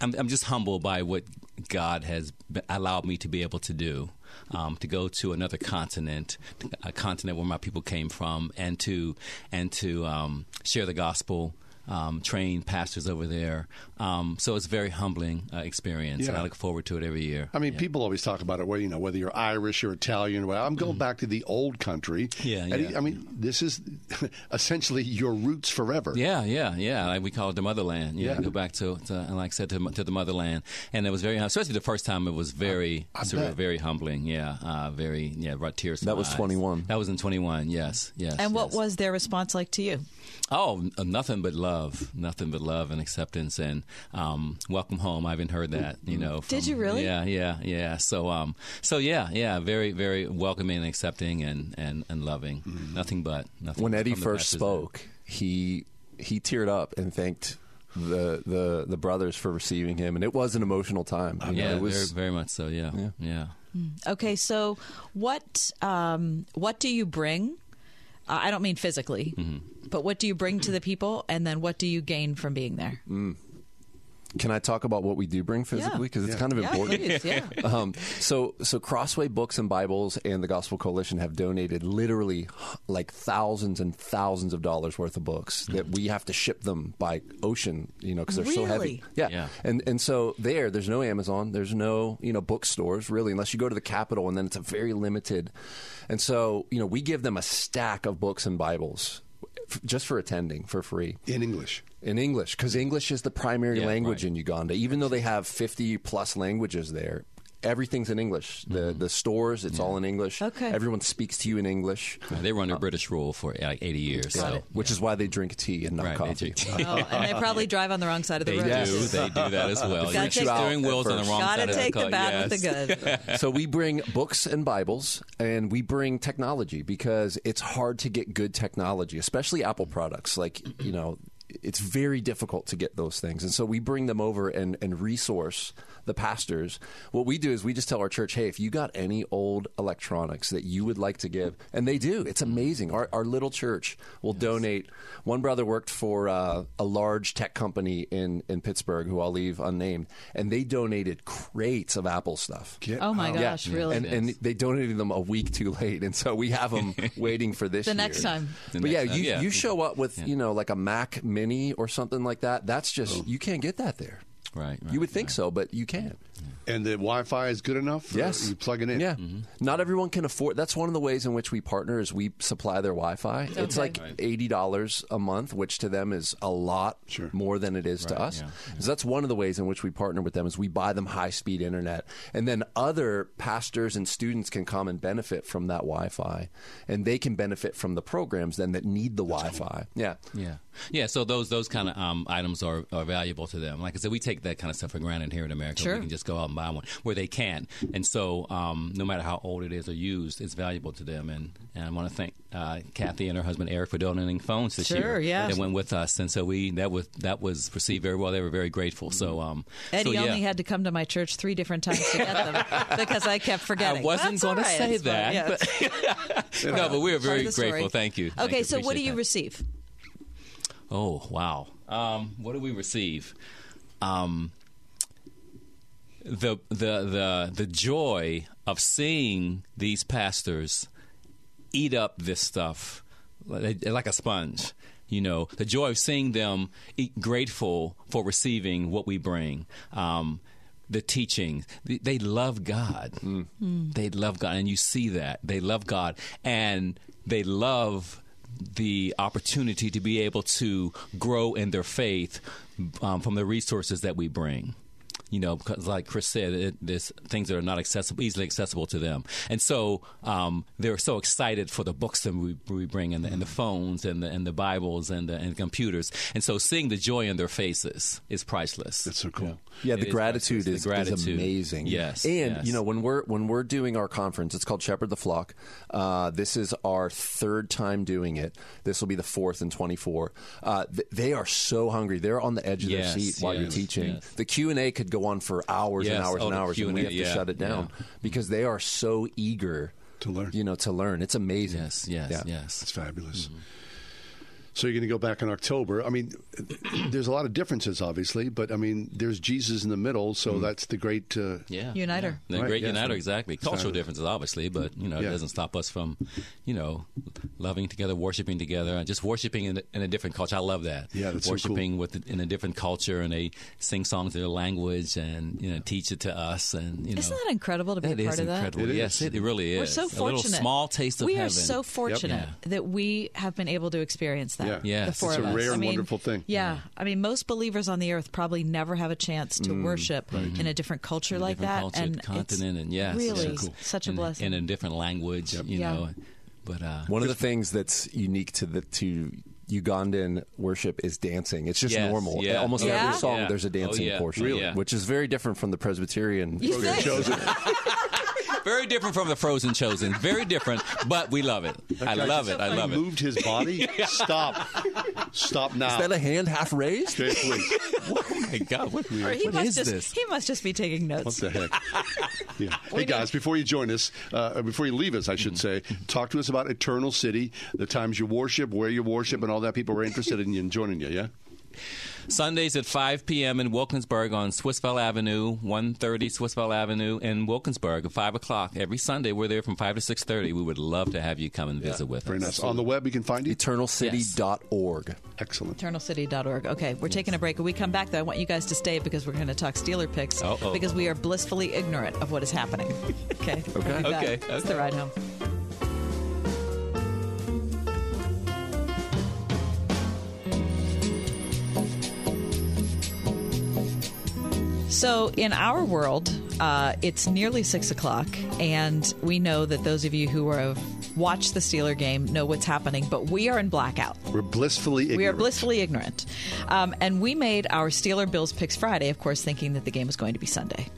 I'm, I'm just humbled by what God has allowed me to be able to do. Um, to go to another continent, a continent where my people came from, and to and to um, share the gospel, um, train pastors over there. Um, so it's a very humbling uh, experience, and I look forward to it every year. I mean, people always talk about it. Where you know whether you're Irish or Italian. Well, I'm going back to the old country. Mm-hmm. Yeah, Eddie, yeah. I mean, this is essentially your roots forever. Yeah, yeah, yeah. Like we call it the motherland. Yeah, Yeah. go back to, to and like I said to, to the motherland, and it was very, especially the first time. It was very, I sort of very humbling. Yeah, uh, very, yeah, brought tears. to That my was eyes. 21. That was in twenty one. Yes, yes. And what yes. was their response like to you? Oh, nothing but love, nothing but love and acceptance, and um, welcome home. I haven't heard that, you know. Did you really? Yeah, yeah, yeah. So, um, so yeah, yeah, very, very welcoming and accepting and and, and loving. Nothing but nothing. When Eddie first spoke, he he teared up and thanked the the the brothers for receiving him, and it was an emotional time. You know, Yeah, it was very, very much so. Yeah, Yeah. yeah. Okay, so what um, what do you bring? Uh, I don't mean physically, Mm-hmm. but what do you bring to the people, and then what do you gain from being there? Can I talk about what we do bring physically? Because it's kind of Yeah, important. please, yeah. Um, so, so Crossway Books and Bibles and the Gospel Coalition have donated literally like thousands and thousands of dollars worth of books that we have to ship them by ocean, you know, because they're so heavy. Yeah. Yeah. and and so there, there's no Amazon, there's no you know bookstores really, unless you go to the Capitol, and then it's a very limited. And so, you know, we give them a stack of books and Bibles just for attending for free In English. In English because English is the primary Yeah, language right. in Uganda. Even though they have 50 plus languages there, everything's in English. The mm-hmm. the stores, it's all in English. Okay. Everyone speaks to you in English, Yeah, They were under uh, British rule for like 80 years. so. which is why they drink tea and not Right, they coffee. drink- Oh, and they probably drive on the wrong side of the They road. do. They do that as well. Gotta Your take the- steering wheels on the wrong Gotta side of take the the car. bad with the good. so we bring books and Bibles, and we bring technology because it's hard to get good technology, especially Apple products. Like you know, it's very difficult to get those things, and so we bring them over and, and resource the pastors. What we do is we just tell our church, hey, if you got any old electronics that you would like to give, and they do, it's amazing. Our, our little church will donate. One brother worked for uh, a large tech company in in Pittsburgh, who I'll leave unnamed, and they donated crates of Apple stuff. Get Oh my out. gosh, really? And, and they donated them a week too late, and so we have them waiting for this The year. next time. The But yeah, time, you, yeah. you show up with Yeah. you know like a Mac Mini or something like that. That's just you can't get that there. Right, right, you would think right. so, but you can't. And the Wi-Fi is good enough. Yes, You plug it in. Yeah, Mm-hmm. not everyone can afford. That's one of the ways in which we partner is we supply their Wi-Fi. It's like eighty dollars a month, which to them is a lot Sure. more than it is to us. yeah, So that's one of the ways in which we partner with them is we buy them high-speed internet, and then other pastors and students can come and benefit from that Wi-Fi, and they can benefit from the programs then that need the Wi-Fi. Yeah. Yeah, yeah. So those those kind of um, items are, are valuable to them. Like I said, we take that kind of stuff for granted here in America. Sure. We can just go out and buy one where they can, and so um, no matter how old it is or used, it's valuable to them. And, and I want to thank uh, Kathy and her husband Eric for donating phones this Sure, year. yeah. That went with us, and so we that was that was received very well. They were very grateful. So, um, Eddie so, yeah. only had to come to my church three different times to get them because I kept forgetting. I wasn't going to say It's that. Yeah, but- no, but we are very the story. grateful. Thank you. Thank Okay, so what do you that. receive? Oh wow! Um, what do we receive? Um, the the the the joy of seeing these pastors eat up this stuff like like a sponge. You know, the joy of seeing them eat, grateful for receiving what we bring. Um, the teaching, they, they love God. They love God, and you see that they love God, and they love the opportunity to be able to grow in their faith um, from the resources that we bring. You know, because like Chris said, it, there's things that are not accessible, easily accessible to them, and so um, they're so excited for the books that we, we bring, and the, and the phones, and the and the Bibles, and the and computers, and so seeing the joy in their faces is priceless. That's so cool. Yeah, It the is gratitude is, The is amazing. Yes, and yes. you know when we're when we're doing our conference, it's called Shepherd the Flock. Uh, this is our third time doing it. This will be the fourth and twenty four. Uh, th- they are so hungry; they're on the edge of Yes, their seat while you're teaching. yes. The Q and A could go on for hours and Yes. hours Oh, and hours, and we Q&A, have to yeah, shut it down yeah. because they are so eager To learn. You know, to learn. It's amazing. Yes, yes, Yeah. yes. It's fabulous. So you're going to go back in October. I mean, there's a lot of differences, obviously, but I mean, there's Jesus in the middle, so that's the great. Uh, Yeah, Uniter. yeah. the Right, great yeah. uniter, exactly. Cultural Fabulous. differences, obviously, but you know, Yeah. it doesn't stop us from, you know, loving together, worshiping together, and just worshiping in, in a different culture. I love that. Yeah, that's so cool. worshiping with in a different culture, and they sing songs in their language, and you know, teach it to us, and you know, Isn't that incredible to be that a part is of that? incredible. It yes, is. it, it really is. We're so fortunate. A fortunate. little small taste of we heaven. are so fortunate that we have been able to experience that. Yeah. Yes. the four It's of a us. rare I and mean, wonderful thing. Yeah, I mean, most believers on the earth probably never have a chance to worship in a different culture. In a like different that, culture, and it's continent, and yes, really yes. such a In- blessing. in a different language. You Yeah. know, but uh, One of the things that's unique to the to Ugandan worship is dancing. It's just Yes, normal. yeah. Almost Yeah? every song Yeah. there's a Oh, dancing yeah. portion, Really? Yeah. which is very different from the Presbyterian. You think? very different from the Frozen Chosen. Very different, but we love it. I love it. I love he it. moved his body. Stop. Stop now. Is that a hand half raised? okay, please. Oh my God! What, Or he what must is just this? he must just be taking notes. What notes. the heck? Yeah. Hey, guys, before you join us, uh, before you leave us, I should say, talk to us about Eternal City, the times you worship, where you worship, and all that. People are interested in you and joining you, yeah? Sundays at 5 p.m. in Wilkinsburg on Swissvale Avenue, 130 Swissvale Avenue in Wilkinsburg at 5 o'clock. Every Sunday, we're there from 5 to 6.30. We would love to have you come and visit with Very us. nice. On the web, we can find you? Eternalcity.org. Excellent. EternalCity.org. Okay, we're taking a break. When we come back, though, I want you guys to stay because we're going to talk Steeler picks Uh-oh. because we are blissfully ignorant of what is happening. Okay. Okay. We'll be back. Okay, It's the ride home. So, in our world, uh, it's nearly six o'clock, and we know that those of you who have watched the Steeler game know what's happening, but we are in blackout. We're blissfully ignorant. We are blissfully ignorant. Um, and we made our Steeler Bills picks Friday, of course, thinking that the game was going to be Sunday.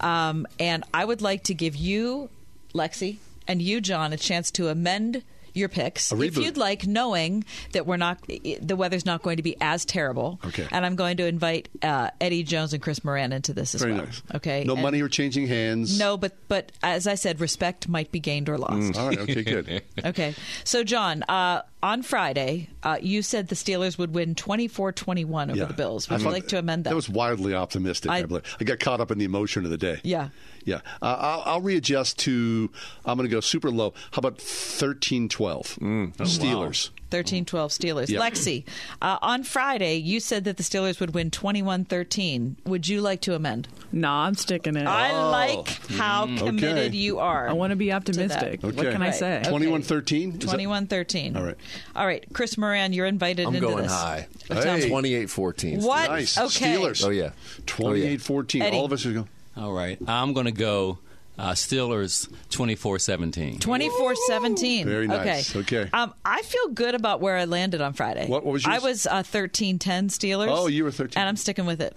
Um, and I would like to give you, Lexi, and you, John, a chance to amend your picks if you'd like, knowing that we're not the weather's not going to be as terrible. Okay. And I'm going to invite uh, Eddie Jones and Chris Moran into this as Very well. nice. Okay. No And- money or changing hands. No, but but as I said, respect might be gained or lost. All right, okay, good. Okay. So, John, uh, on Friday, uh, you said the Steelers would win 24 21 over Yeah. the Bills. I Would you like to amend that? That was wildly optimistic. I, I- believe. I got caught up in the emotion of the day. Yeah. Yeah. Uh, I'll, I'll readjust to, I'm going to go super low. How about 13 12? Mm. Oh, Steelers. 13 12 Steelers. Yeah. Lexi, uh, on Friday, you said that the Steelers would win 21 13. Would you like to amend? Nah, I'm sticking it. I Oh. like how committed Okay. you are. I want to be optimistic. that. What Okay. can I say? Okay. 21 13? 21 13. All right. All right. Chris Moran, you're invited I'm into going this. high. Tell. Hey. 28 14. What? Nice. Okay. Steelers. Oh, yeah. 28 14. Eddie. All of us are going. All right. I'm going to go uh, Steelers 24-17. 24 17. Very nice. Okay. Um, I feel good about where I landed on Friday. What- what was I yours? was uh, 13 10 Steelers. Oh, you were 13. And I'm sticking with it.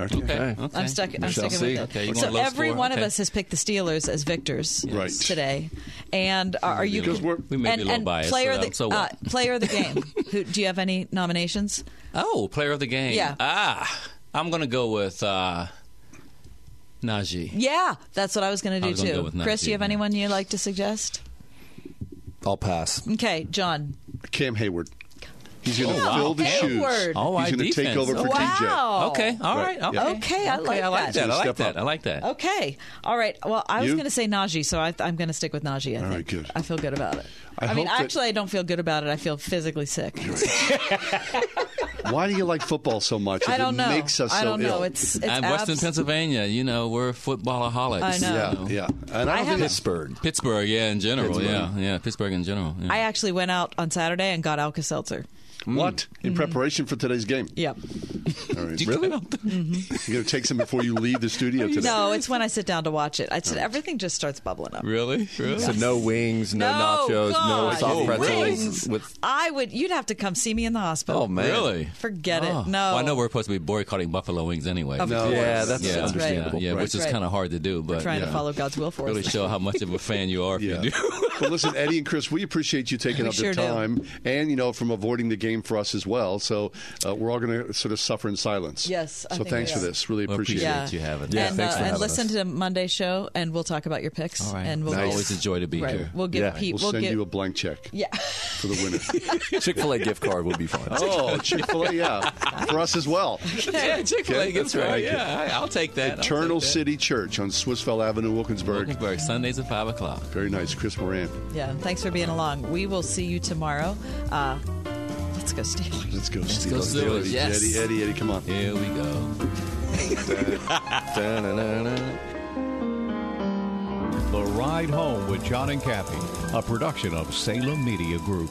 Okay. Okay. okay. I'm stuck. I'm sticking see. with it. Okay, you so want low every score? one of us has picked the Steelers as victors Right. today. And are, are you Because we're- We may and, be a little and biased, player so the so what? uh, player of the game? Who, do you have any nominations? Oh, player of the game. Yeah. Ah, I'm going to go with uh, Najee. Yeah, that's what I was going to do too. go with Chris, do you have yeah. anyone you'd like to suggest? I'll pass. Okay, John. Cam Hayward. He's going to Oh, wow. the Hayward. shoes. Oh, He's going to take defense. over for TJ. Wow. Okay. All Right, right. Okay. Okay, I like I like that. that. I like that. up. I like that. Okay. All right. Well, I was going to say Najee, so I, I'm going to stick with Najee. I All think. right, good. I feel good about it. I I, mean, that- actually, I don't feel good about it. I feel physically sick. Why do you like football so much? I don't it know. makes us I so don't know. ill. It's it's and Western abs- Pennsylvania, you know, we're footballaholics. I know. yeah, yeah. And I I don't think haven't- Pittsburgh. Pittsburgh, yeah, in general, Pittsburgh. yeah, yeah, Pittsburgh in general. Yeah. I actually went out on Saturday and got Alka Seltzer. What in preparation for today's game. Yep. All right. Did you go out there? Mm-hmm. You're going to take some before you leave the studio today. No, it's when I sit down to watch it. I said everything just starts bubbling up. Really? Really? So no wings, no, No, nachos, no soft Oh, pretzels. wings? With I would. You'd have to come see me in the hospital. oh man, Really? Forget Oh. it. No. Well, I know we're supposed to be boycotting buffalo wings anyway. Of No. course. Yeah, that's yeah, understandable. Yeah, yeah, Right. which is Right. kind of hard to do, but trying yeah. to follow God's will for really us. Really show how much of a fan you are if Yeah. you do. well, listen, Eddie and Chris, we appreciate you taking We up sure the do. time and, you know, from avoiding the game for us as well. So uh, we're all going to sort of suffer in silence. Yes, I So thanks for this. Really Well, appreciate appreciate it. you having us. Yeah, and thanks uh, for and listen us. to Monday's show, and we'll talk about your picks. All right. And we'll Nice. always a joy to be right. here. We'll give Yeah. people. We'll, send give, you a blank check yeah. for the winner. Chick Fil A gift card would be fun. oh, Chick fil A, yeah. For us as well. Yeah, Chick Fil A Okay, gets right. right. Yeah, I- I'll take that. Eternal take that. City Church on Swissvale Avenue, Wilkinsburg. Wilkinsburg, Sundays at five o'clock. Very nice. Chris Moran. Yeah. Thanks for being along. We will see you tomorrow. Uh, let's go Steelers. Let's go, go Steelers. Steelers, Eddie, yes. Eddie, Eddie, Eddie, come on. Here we go. The Ride Home with John and Kathy, a production of Salem Media Group.